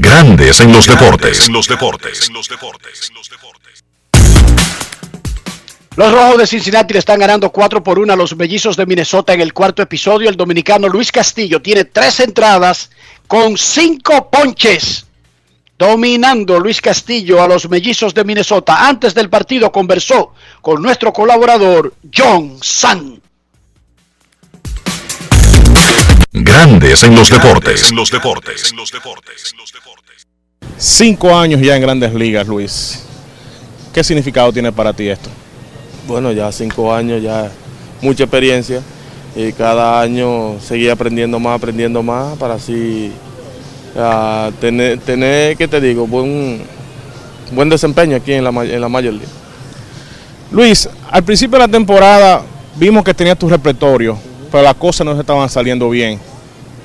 Grandes en los deportes. En los deportes. Los Rojos de Cincinnati le están ganando 4 por 1 a los Mellizos de Minnesota en el cuarto episodio. El dominicano Luis Castillo tiene tres entradas con cinco ponches. Dominando Luis Castillo a los Mellizos de Minnesota. Antes del partido conversó con nuestro colaborador John San. Grandes en los deportes. En los deportes. Cinco años ya en grandes ligas, Luis. ¿Qué significado tiene para ti esto? Bueno, ya cinco años, ya mucha experiencia y cada año seguir aprendiendo más, aprendiendo más para así ah, tener, tener, ¿qué te digo? Buen, buen desempeño aquí en la, en la Major League. Luis, al principio de la temporada vimos que tenías tu repertorio, pero las cosas no se estaban saliendo bien.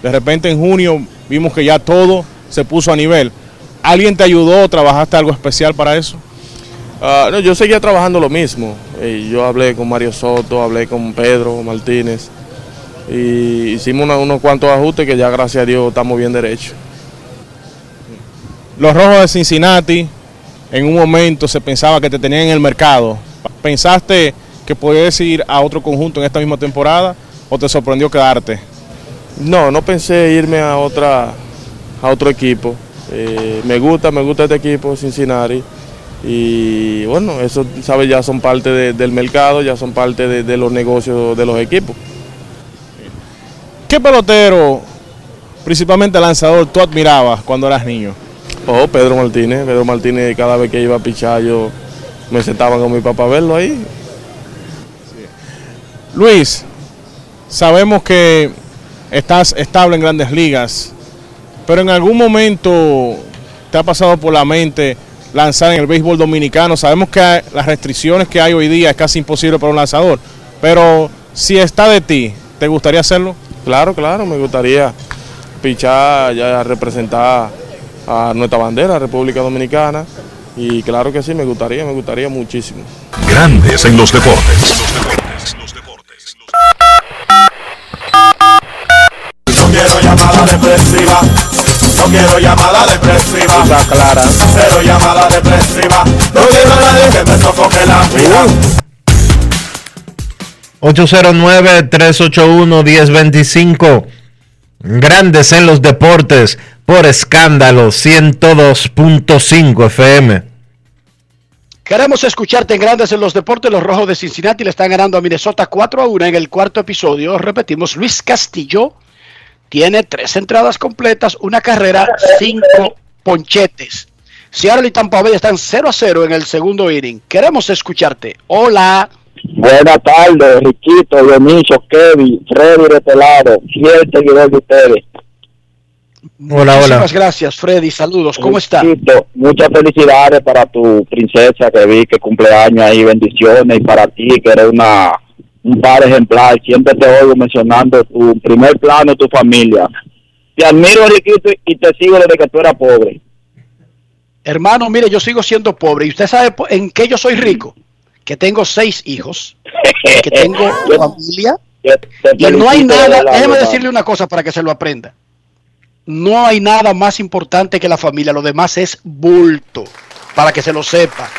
De repente en junio vimos que ya todo se puso a nivel. ¿Alguien te ayudó? ¿Trabajaste algo especial para eso? Ah, no, yo seguía trabajando lo mismo. Eh, yo hablé con Mario Soto, hablé con Pedro Martínez y hicimos una- unos cuantos ajustes que ya gracias a Dios estamos bien derechos. Los Rojos de Cincinnati, en un momento se pensaba que te tenían en el mercado. ¿Pensaste que podías ir a otro conjunto en esta misma temporada o te sorprendió quedarte? No, no pensé irme a otra a otro equipo. Eh, me gusta, me gusta este equipo, Cincinnati. Y bueno, eso, ¿sabes? Ya son parte de- del mercado, ya son parte de, de los negocios de los equipos. ¿Qué pelotero, principalmente lanzador, tú admirabas cuando eras niño? Oh, Pedro Martínez. Pedro Martínez, cada vez que iba a pichar, yo me sentaba con mi papá a verlo ahí. Luis, sabemos que estás estable en grandes ligas, pero en algún momento te ha pasado por la mente lanzar en el béisbol dominicano. Sabemos que las restricciones que hay hoy día es casi imposible para un lanzador, pero si está de ti, ¿te gustaría hacerlo? Claro, claro, me gustaría pichar, ya representar a nuestra bandera, República Dominicana. Y claro que sí, me gustaría, me gustaría muchísimo. Grandes en los deportes. Llamada depresiva. No quiero llamada depresiva. clara. Cero llamada depresiva. No quiero a nadie que me sofoque la vida. 809-381-1025. Grandes en los deportes por escándalo 102.5 FM. Queremos escucharte en Grandes en los Deportes. Los Rojos de Cincinnati le están ganando a Minnesota 4 a 1 en el cuarto episodio. Repetimos, Luis Castillo tiene tres entradas completas, una carrera, cinco ponchetes. Seattle y Tampa Bay están 0 a 0 en el segundo inning. Queremos escucharte. Hola. Buenas tardes, Riquito, Dionisio, Kevin, Freddy de este lado, fiel seguidor de ustedes. Hola, Muchísimas gracias, Freddy. Saludos. ¿Cómo está? Riquito, muchas felicidades para tu princesa que vi que cumpleaños ahí, bendiciones, y para ti que eres una un par ejemplar. Siempre te oigo mencionando tu primer plano, tu familia. Te admiro, Riquito, y te sigo desde que tú eras pobre. Hermano, mire, yo sigo siendo pobre. ¿Y usted sabe en qué yo soy rico? Que tengo seis hijos, que tengo familia. Y no hay nada, déjeme decirle una cosa para que se lo aprenda. No hay nada más importante que la familia, lo demás es bulto, para que se lo sepa.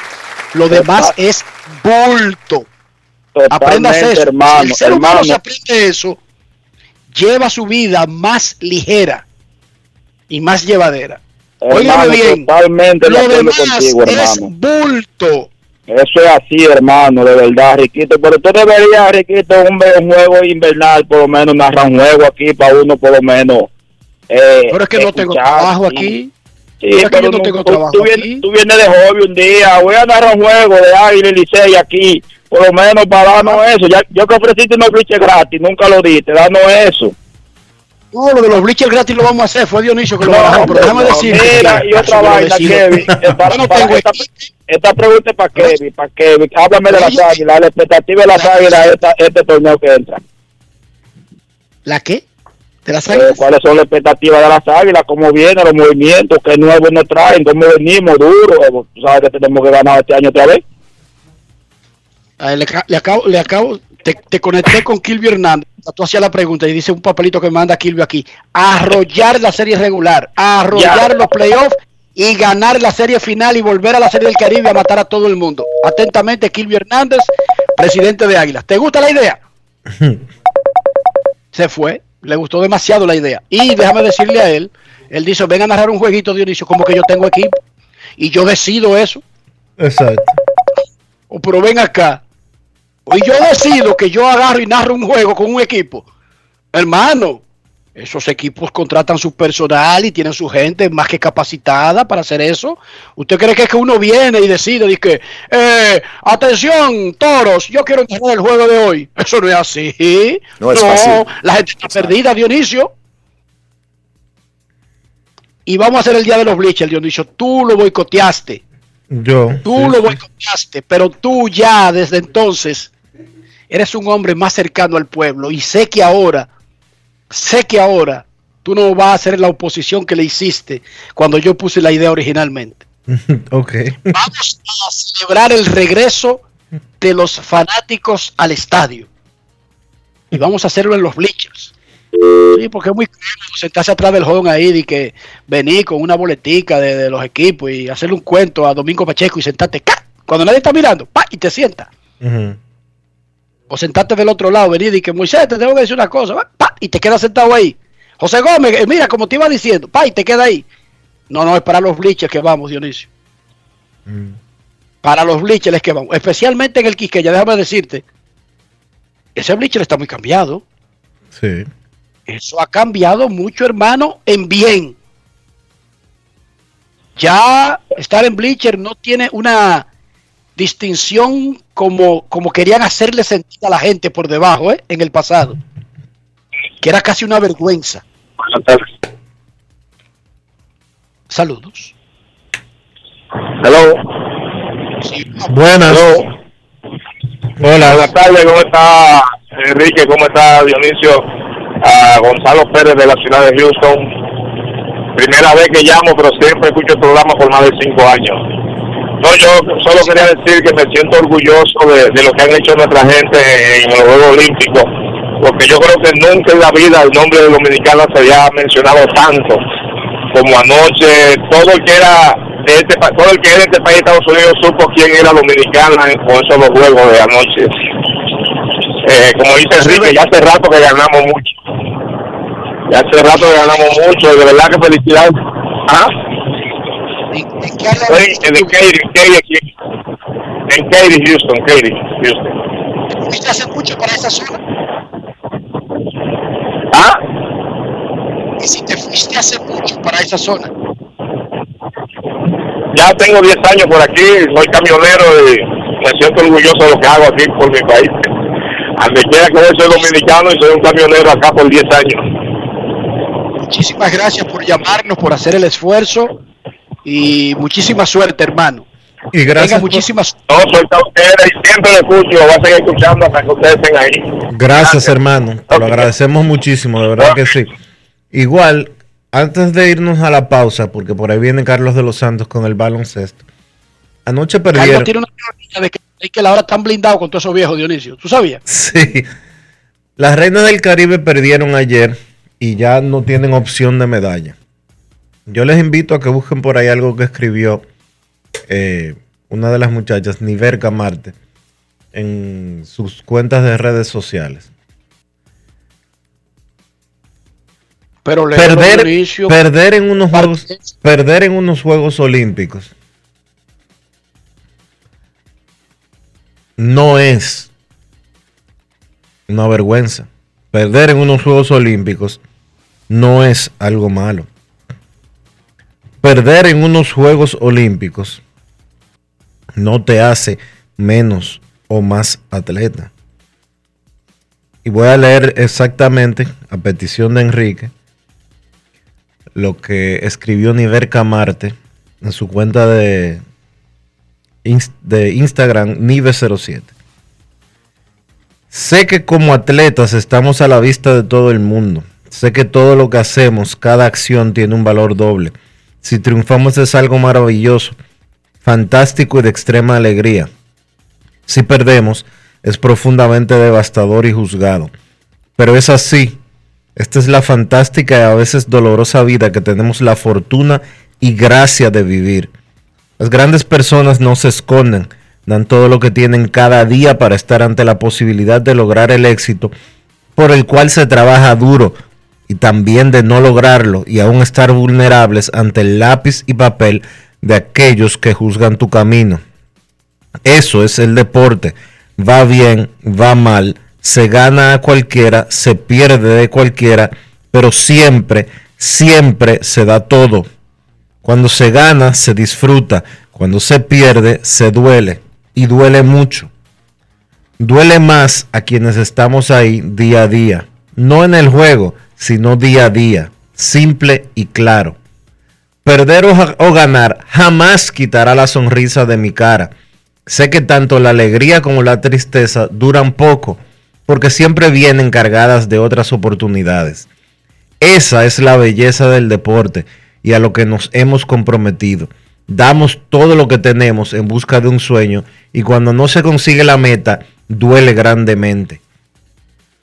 Lo demás es bulto. Aprendas eso. hermano, si el ser humano se aprende eso, lleva su vida más ligera y más llevadera. Hermano, bien, totalmente lo demás contigo, es hermano. bulto. Eso es así, hermano, de verdad, Riquito. Pero tú deberías, Riquito, un, un juego invernal, por lo menos, narrar un juego aquí para uno, por lo menos. Eh, Pero es que no tengo trabajo aquí. Sí, Pero yo no tengo tú- trabajo tú, vienes, tú vienes de hobby un día, voy a narrar un juego de Águila y Licey aquí, por lo menos para darnos eso. Ya, yo que ofreciste unos bliches gratis, nunca lo diste, darnos eso. No, lo de los bleachers gratis lo vamos a hacer. Fue Dionisio que lo bajó, pero déjame decir. mira, y otra vaina, Kevin. eh, para- no para- esta, esta pregunta es para Kevin, para Kevin. Háblame de las águilas, la expectativa de las águilas este torneo que entra. ¿La qué? ¿De las Eh? ¿Cuáles son las expectativas de las águilas? ¿Cómo vienen los movimientos? ¿Qué nuevos nos traen? ¿Cómo venimos? ¿Duro? Eh, Tú sabes que tenemos que ganar este año otra vez. Le, ca- le acabo, le acabo, te, te conecté con Kilvio Hernández. Tú hacías la pregunta y dice un papelito que manda Kilvio aquí. Arrollar la serie regular, arrollar Ya. los playoffs y ganar la serie final y volver a la serie del Caribe a matar a todo el mundo. Atentamente, Kilvio Hernández, presidente de Águilas. ¿Te gusta la idea? Se fue, le gustó demasiado la idea. Y déjame decirle a él, él dice, ven a narrar un jueguito, Dionisio, como que yo tengo equipo. Y yo decido eso. Exacto. O pero ven acá. Y yo decido que yo agarro y narro un juego con un equipo. Hermano, esos equipos contratan su personal y tienen su gente más que capacitada para hacer eso. ¿Usted cree que es que uno viene y decide, dice que, eh, atención, toros, yo quiero narrar el juego de hoy? Eso no es así. No es fácil. la gente está perdida, Dionisio. Y vamos a hacer el día de los bleachers, Dionisio. Tú lo boicoteaste. Yo. Tú sí, lo sí. boicoteaste, pero tú ya desde entonces eres un hombre más cercano al pueblo y sé que ahora, sé que ahora tú no vas a hacer la oposición que le hiciste cuando yo puse la idea originalmente. ok. Vamos a celebrar el regreso de los fanáticos al estadio y vamos a hacerlo en los bleachers. Sí, porque es muy cómodo sentarse atrás del joven ahí y que venir con una boletica de, de los equipos y hacerle un cuento a Domingo Pacheco y sentarte ¡ca! cuando nadie está mirando, pa, y te sienta. Ujú. O sentarte del otro lado, venir y que Moisés, te tengo que decir una cosa, pa, y te quedas sentado ahí. José Gómez, eh, mira, como te iba diciendo, pa, y te queda ahí. No, no, es para los bleachers que vamos, Dionisio. Para los bleachers es que vamos. Especialmente en el Quisqueya, déjame decirte, ese bleacher está muy cambiado. Sí. Eso ha cambiado mucho, hermano, en bien. Ya estar en Bleacher no tiene una distinción como, como querían hacerle sentir a la gente por debajo, ¿eh? en el pasado. Que era casi una vergüenza. Saludos. Hello. Buenas. Hola. Buenas tardes, ¿cómo está Enrique? ¿Cómo está Dionisio? A Gonzalo Pérez de la ciudad de Houston. Primera vez que llamo, pero siempre escucho el programa por más de cinco años. No, yo solo quería decir que me siento orgulloso de, de lo que han hecho nuestra gente en los Juegos Olímpicos, porque yo creo que nunca en la vida el nombre de Dominicana se había mencionado tanto como anoche. Todo el que era de este, todo el que era de este país, Estados Unidos, supo quién era Dominicana con esos dos juegos de anoche. Eh, como dice Enrique, ya hace rato que ganamos mucho. Ya hace rato que ganamos mucho, de verdad que felicidades. ¿Ah? Estoy en el Katy, Katy aquí. En Katy, Houston, Katy, Houston. ¿Fuiste hace mucho para esa zona? ¿Ah? Y si te fuiste hace mucho para esa zona. Ya tengo 10 años por aquí, soy camionero y me siento orgulloso de lo que hago aquí por mi país. Donde quiera que yo soy dominicano y soy un camionero acá por 10 años. Muchísimas gracias por llamarnos, por hacer el esfuerzo y muchísima suerte, hermano. Y gracias. Por- muchísimas No, soy ustedes y siempre lo escucho, voy a seguir escuchando hasta que ustedes estén ahí. Gracias, hermano. Te lo agradecemos muchísimo, de verdad que sí. Igual, antes de irnos a la pausa, porque por ahí viene Carlos de los Santos con el baloncesto. Anoche Carlos perdieron. tiene una teoría de que, de que la hora están blindados con todos esos viejos, Dionisio. ¿Tú sabías? Sí. Las Reinas del Caribe perdieron ayer y ya no tienen opción de medalla. Yo les invito a que busquen por ahí algo que escribió eh, una de las muchachas, Niverca Marte, en sus cuentas de redes sociales. Pero Perder, perder en unos juegos, perder en unos Juegos Olímpicos no es una vergüenza. Perder en unos Juegos Olímpicos no es algo malo. Perder en unos Juegos Olímpicos no te hace menos o más atleta. Y voy a leer exactamente, a petición de Enrique, lo que escribió Niverca Marte en su cuenta de, de Instagram, Nive07. Sé que como atletas estamos a la vista de todo el mundo. Sé que todo lo que hacemos, cada acción tiene un valor doble. Si triunfamos es algo maravilloso, fantástico y de extrema alegría. Si perdemos, es profundamente devastador y juzgado. Pero es así. Esta es la fantástica y a veces dolorosa vida que tenemos la fortuna y gracia de vivir. Las grandes personas no se esconden, dan todo lo que tienen cada día para estar ante la posibilidad de lograr el éxito por el cual se trabaja duro y también de no lograrlo y aún estar vulnerables ante el lápiz y papel de aquellos que juzgan tu camino. Eso es el deporte. Va bien, va mal, se gana a cualquiera, se pierde de cualquiera, pero siempre, siempre se da todo. Cuando se gana, se disfruta. Cuando se pierde, se duele. Y duele mucho. Duele más a quienes estamos ahí día a día. No en el juego, sino día a día. Simple y claro. Perder o, ganar jamás quitará la sonrisa de mi cara. Sé que tanto la alegría como la tristeza duran poco, porque siempre vienen cargadas de otras oportunidades. Esa es la belleza del deporte y a lo que nos hemos comprometido. Damos todo lo que tenemos en busca de un sueño y cuando no se consigue la meta, duele grandemente.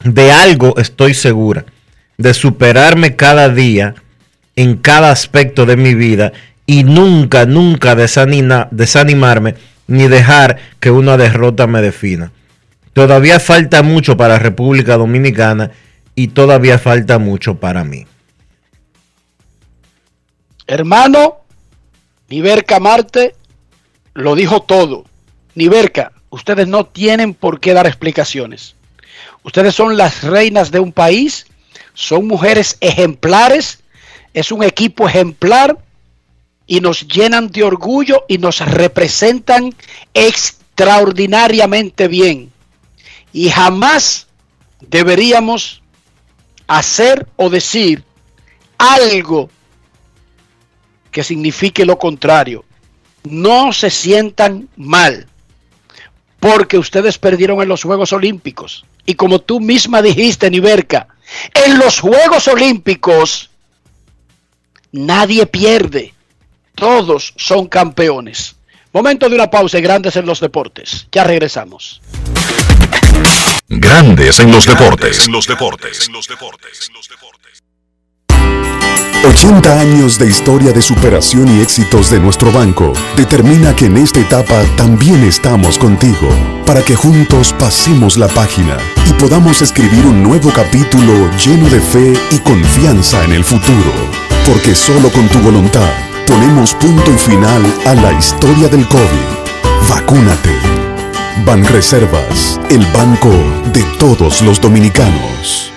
De algo estoy segura, de superarme cada día en cada aspecto de mi vida y nunca, nunca desanina- desanimarme ni dejar que una derrota me defina. Todavía falta mucho para República Dominicana y todavía falta mucho para mí. Hermano, Niverca Marte lo dijo todo. Niverca, ustedes no tienen por qué dar explicaciones. Ustedes son las reinas de un país, son mujeres ejemplares, es un equipo ejemplar y nos llenan de orgullo y nos representan extraordinariamente bien. Y jamás deberíamos hacer o decir algo que signifique lo contrario. No se sientan mal, porque ustedes perdieron en los Juegos Olímpicos. Y como tú misma dijiste, Niverca, en los Juegos Olímpicos nadie pierde, todos son campeones. Momento de una pausa y grandes en los deportes. Ya regresamos. Grandes en los deportes. En los deportes. 80 años de historia de superación y éxitos de nuestro banco determina que en esta etapa también estamos contigo, para que juntos pasemos la página y podamos escribir un nuevo capítulo lleno de fe y confianza en el futuro. Porque solo con tu voluntad ponemos punto y final a la historia del COVID. Vacúnate. Banreservas, el banco de todos los dominicanos.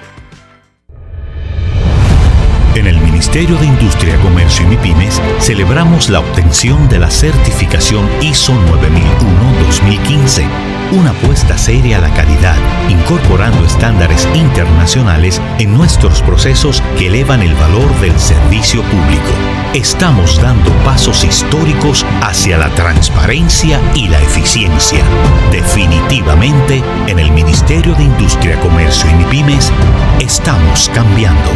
En el Ministerio de Industria, Comercio y MIPIMES celebramos la obtención de la certificación ISO 9001-2015, una apuesta seria a la calidad, incorporando estándares internacionales en nuestros procesos que elevan el valor del servicio público. Estamos dando pasos históricos hacia la transparencia y la eficiencia. Definitivamente, en el Ministerio de Industria, Comercio y MIPIMES estamos cambiando.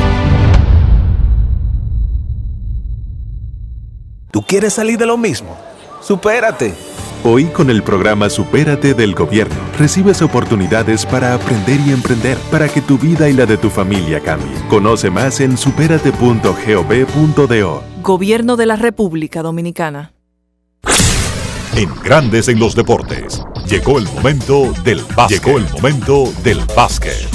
¿Tú quieres salir de lo mismo? ¡Supérate! Hoy con el programa Supérate del Gobierno recibes oportunidades para aprender y emprender para que tu vida y la de tu familia cambie. Conoce más en superate.gov.do. Gobierno de la República Dominicana. En Grandes en los Deportes. Llegó el momento del básquet. Llegó el momento del básquet.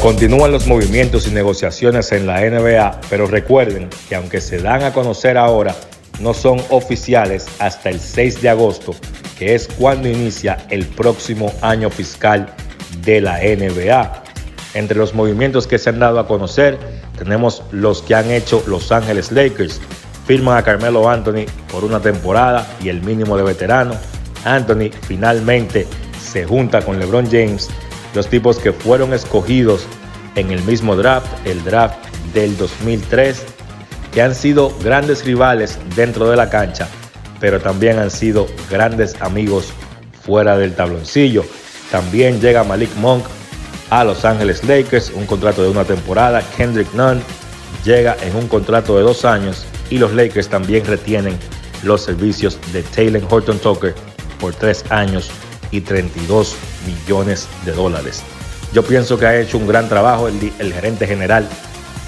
Continúan los movimientos y negociaciones en la NBA, pero recuerden que aunque se dan a conocer ahora, no son oficiales hasta el 6 de agosto, que es cuando inicia el próximo año fiscal de la NBA. Entre los movimientos que se han dado a conocer, tenemos los que han hecho Los Ángeles Lakers. Firman a Carmelo Anthony por una temporada y el mínimo de veterano. Anthony finalmente se junta con LeBron James los tipos que fueron escogidos en el mismo draft, el draft del 2003, que han sido grandes rivales dentro de la cancha, pero también han sido grandes amigos fuera del tabloncillo. También llega Malik Monk a Los Ángeles Lakers, un contrato de una temporada. Kendrick Nunn llega en un contrato de dos años y los Lakers también retienen los servicios de Taylor Horton Tucker por tres años y 32 millones de dólares. Yo pienso que ha hecho un gran trabajo el, gerente general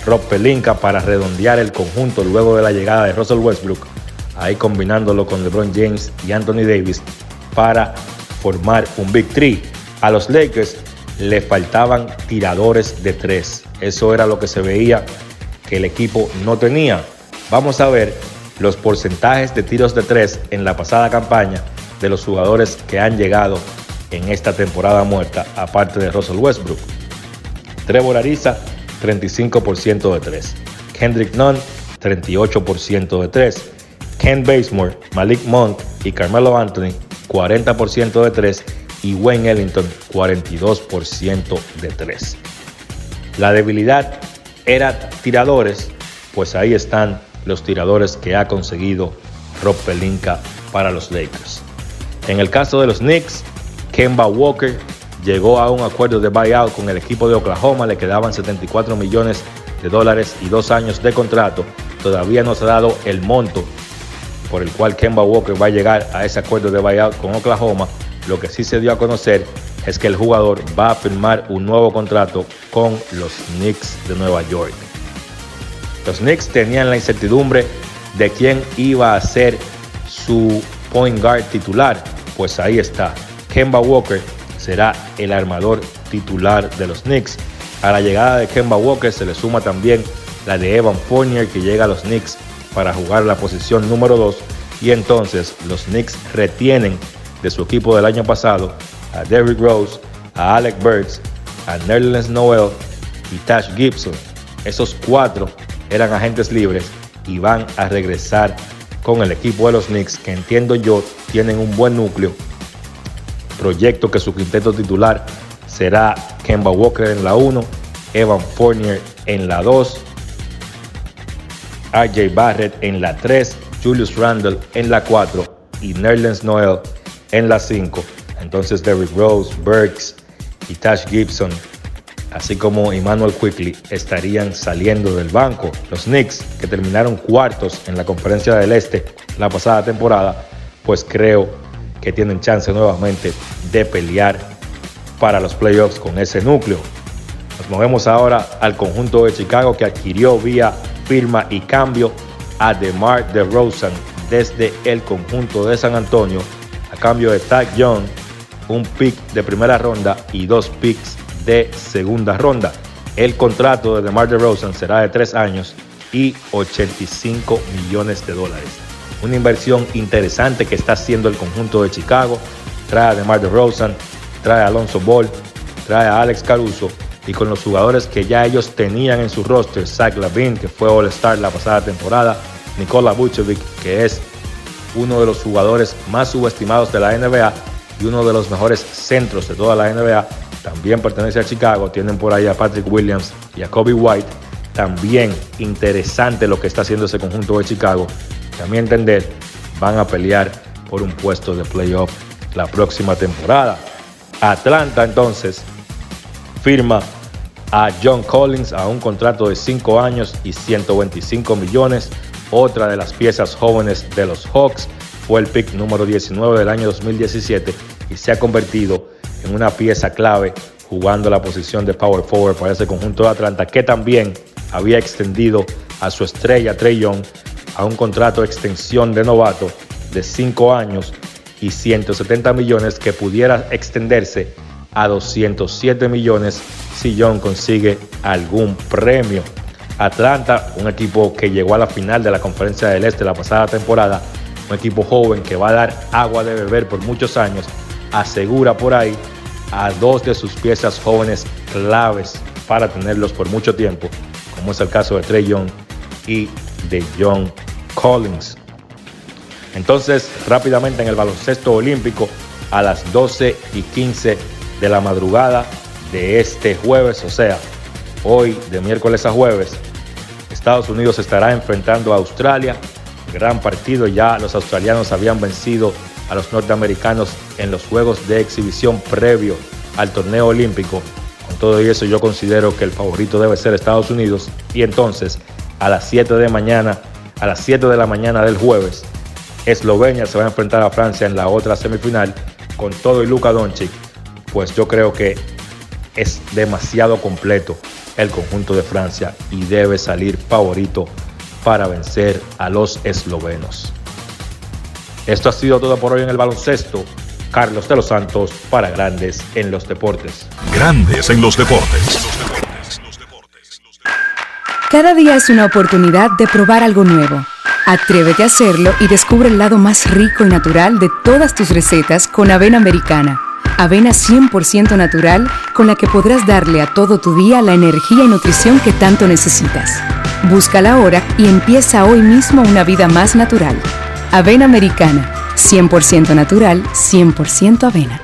Rob Pelinka para redondear el conjunto luego de la llegada de Russell Westbrook, ahí combinándolo con LeBron James y Anthony Davis para formar un Big Three. A los Lakers le faltaban tiradores de tres. Eso era lo que se veía que el equipo no tenía. Vamos a ver los porcentajes de tiros de tres en la pasada campaña de los jugadores que han llegado en esta temporada muerta, aparte de Russell Westbrook. Trevor Ariza, 35% de 3. Kendrick Nunn, 38% de 3. Ken Basemore, Malik Monk y Carmelo Anthony, 40% de 3. Y Wayne Ellington, 42% de 3. La debilidad era tiradores, pues ahí están los tiradores que ha conseguido Rob Pelinka para los Lakers. En el caso de los Knicks, Kemba Walker llegó a un acuerdo de buyout con el equipo de Oklahoma, le quedaban 74 millones de dólares y dos años de contrato. Todavía no se ha dado el monto por el cual Kemba Walker va a llegar a ese acuerdo de buyout con Oklahoma. Lo que sí se dio a conocer es que el jugador va a firmar un nuevo contrato con los Knicks de Nueva York. Los Knicks tenían la incertidumbre de quién iba a ser su point guard titular. Pues ahí está. Kemba Walker será el armador titular de los Knicks. A la llegada de Kemba Walker se le suma también la de Evan Fournier que llega a los Knicks para jugar la posición número 2 y entonces los Knicks retienen de su equipo del año pasado a Derrick Rose, a Alec Burks, a Nerlens Noel y Tash Gibson. Esos cuatro eran agentes libres y van a regresar con el equipo de los Knicks que entiendo yo tienen un buen núcleo proyecto que su quinteto titular será Kemba Walker en la 1, Evan Fournier en la 2, RJ Barrett en la 3, Julius Randle en la 4 y Nerlens Noel en la 5. Entonces Derrick Rose, Burks y Tash Gibson, así como Emmanuel Quickly, estarían saliendo del banco. Los Knicks, que terminaron cuartos en la conferencia del Este la pasada temporada, pues creo que tienen chance nuevamente de pelear para los playoffs con ese núcleo. Nos movemos ahora al conjunto de Chicago que adquirió vía firma y cambio a DeMar DeRozan desde el conjunto de San Antonio a cambio de Tag Young, un pick de primera ronda y dos picks de segunda ronda. El contrato de DeMar DeRozan será de tres años y 85 millones de dólares. Una inversión interesante que está haciendo el conjunto de Chicago. Trae a DeMar DeRozan, trae a Alonso Ball, trae a Alex Caruso y con los jugadores que ya ellos tenían en su roster, Zach Lavin, que fue All-Star la pasada temporada, Nikola Vucevic, que es uno de los jugadores más subestimados de la NBA y uno de los mejores centros de toda la NBA, también pertenece a Chicago. Tienen por ahí a Patrick Williams y a Kobe White. También interesante lo que está haciendo ese conjunto de Chicago. También entender, van a pelear por un puesto de playoff la próxima temporada. Atlanta entonces firma a John Collins a un contrato de 5 años y 125 millones. Otra de las piezas jóvenes de los Hawks fue el pick número 19 del año 2017 y se ha convertido en una pieza clave jugando la posición de power forward para ese conjunto de Atlanta que también había extendido a su estrella Trey Young a un contrato de extensión de novato de 5 años y 170 millones que pudiera extenderse a 207 millones si Young consigue algún premio. Atlanta, un equipo que llegó a la final de la Conferencia del Este la pasada temporada, un equipo joven que va a dar agua de beber por muchos años, asegura por ahí a dos de sus piezas jóvenes claves para tenerlos por mucho tiempo, como es el caso de Trey Young y de John Collins. Entonces, rápidamente en el baloncesto olímpico, a las 12 y 15 de la madrugada de este jueves, o sea, hoy de miércoles a jueves, Estados Unidos estará enfrentando a Australia. Gran partido, ya los australianos habían vencido a los norteamericanos en los juegos de exhibición previo al torneo olímpico. Con todo eso yo considero que el favorito debe ser Estados Unidos y entonces a las 7 de mañana, a las 7 de la mañana del jueves, Eslovenia se va a enfrentar a Francia en la otra semifinal con todo y Luka Doncic, pues yo creo que es demasiado completo el conjunto de Francia y debe salir favorito para vencer a los eslovenos. Esto ha sido todo por hoy en el baloncesto. Carlos de los Santos para Grandes en los Deportes. Grandes en los Deportes. Cada día es una oportunidad de probar algo nuevo. Atrévete a hacerlo y descubre el lado más rico y natural de todas tus recetas con avena americana. Avena 100% natural con la que podrás darle a todo tu día la energía y nutrición que tanto necesitas. Búscala ahora y empieza hoy mismo una vida más natural. Avena Americana, 100% natural, 100% avena.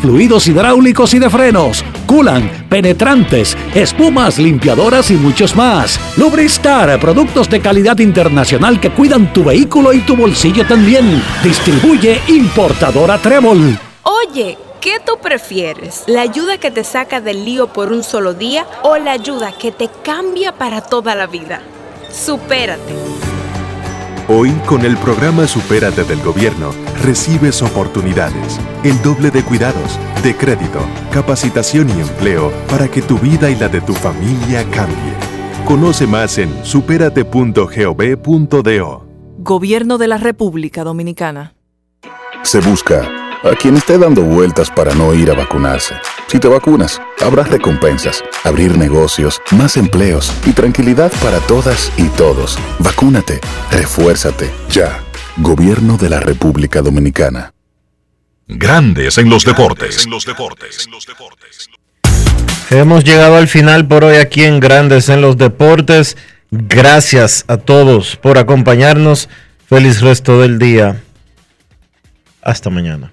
fluidos hidráulicos y de frenos, culan, penetrantes, espumas, limpiadoras y muchos más. Lubristar, productos de calidad internacional que cuidan tu vehículo y tu bolsillo también. Distribuye importadora Trébol. Oye, ¿qué tú prefieres? ¿La ayuda que te saca del lío por un solo día o la ayuda que te cambia para toda la vida? Supérate. Hoy, con el programa Supérate del Gobierno, recibes oportunidades, el doble de cuidados, de crédito, capacitación y empleo para que tu vida y la de tu familia cambie. Conoce más en superate.gov.do. Gobierno de la República Dominicana. Se busca a quien esté dando vueltas para no ir a vacunarse Si te vacunas, habrá recompensas, abrir negocios, más empleos y tranquilidad para todas y todos. Vacúnate, refuérzate, ya. Gobierno de la República Dominicana. Grandes en los deportes. Hemos llegado al final por hoy aquí en Grandes en los Deportes. Gracias a todos por acompañarnos. Feliz resto del día. Hasta mañana.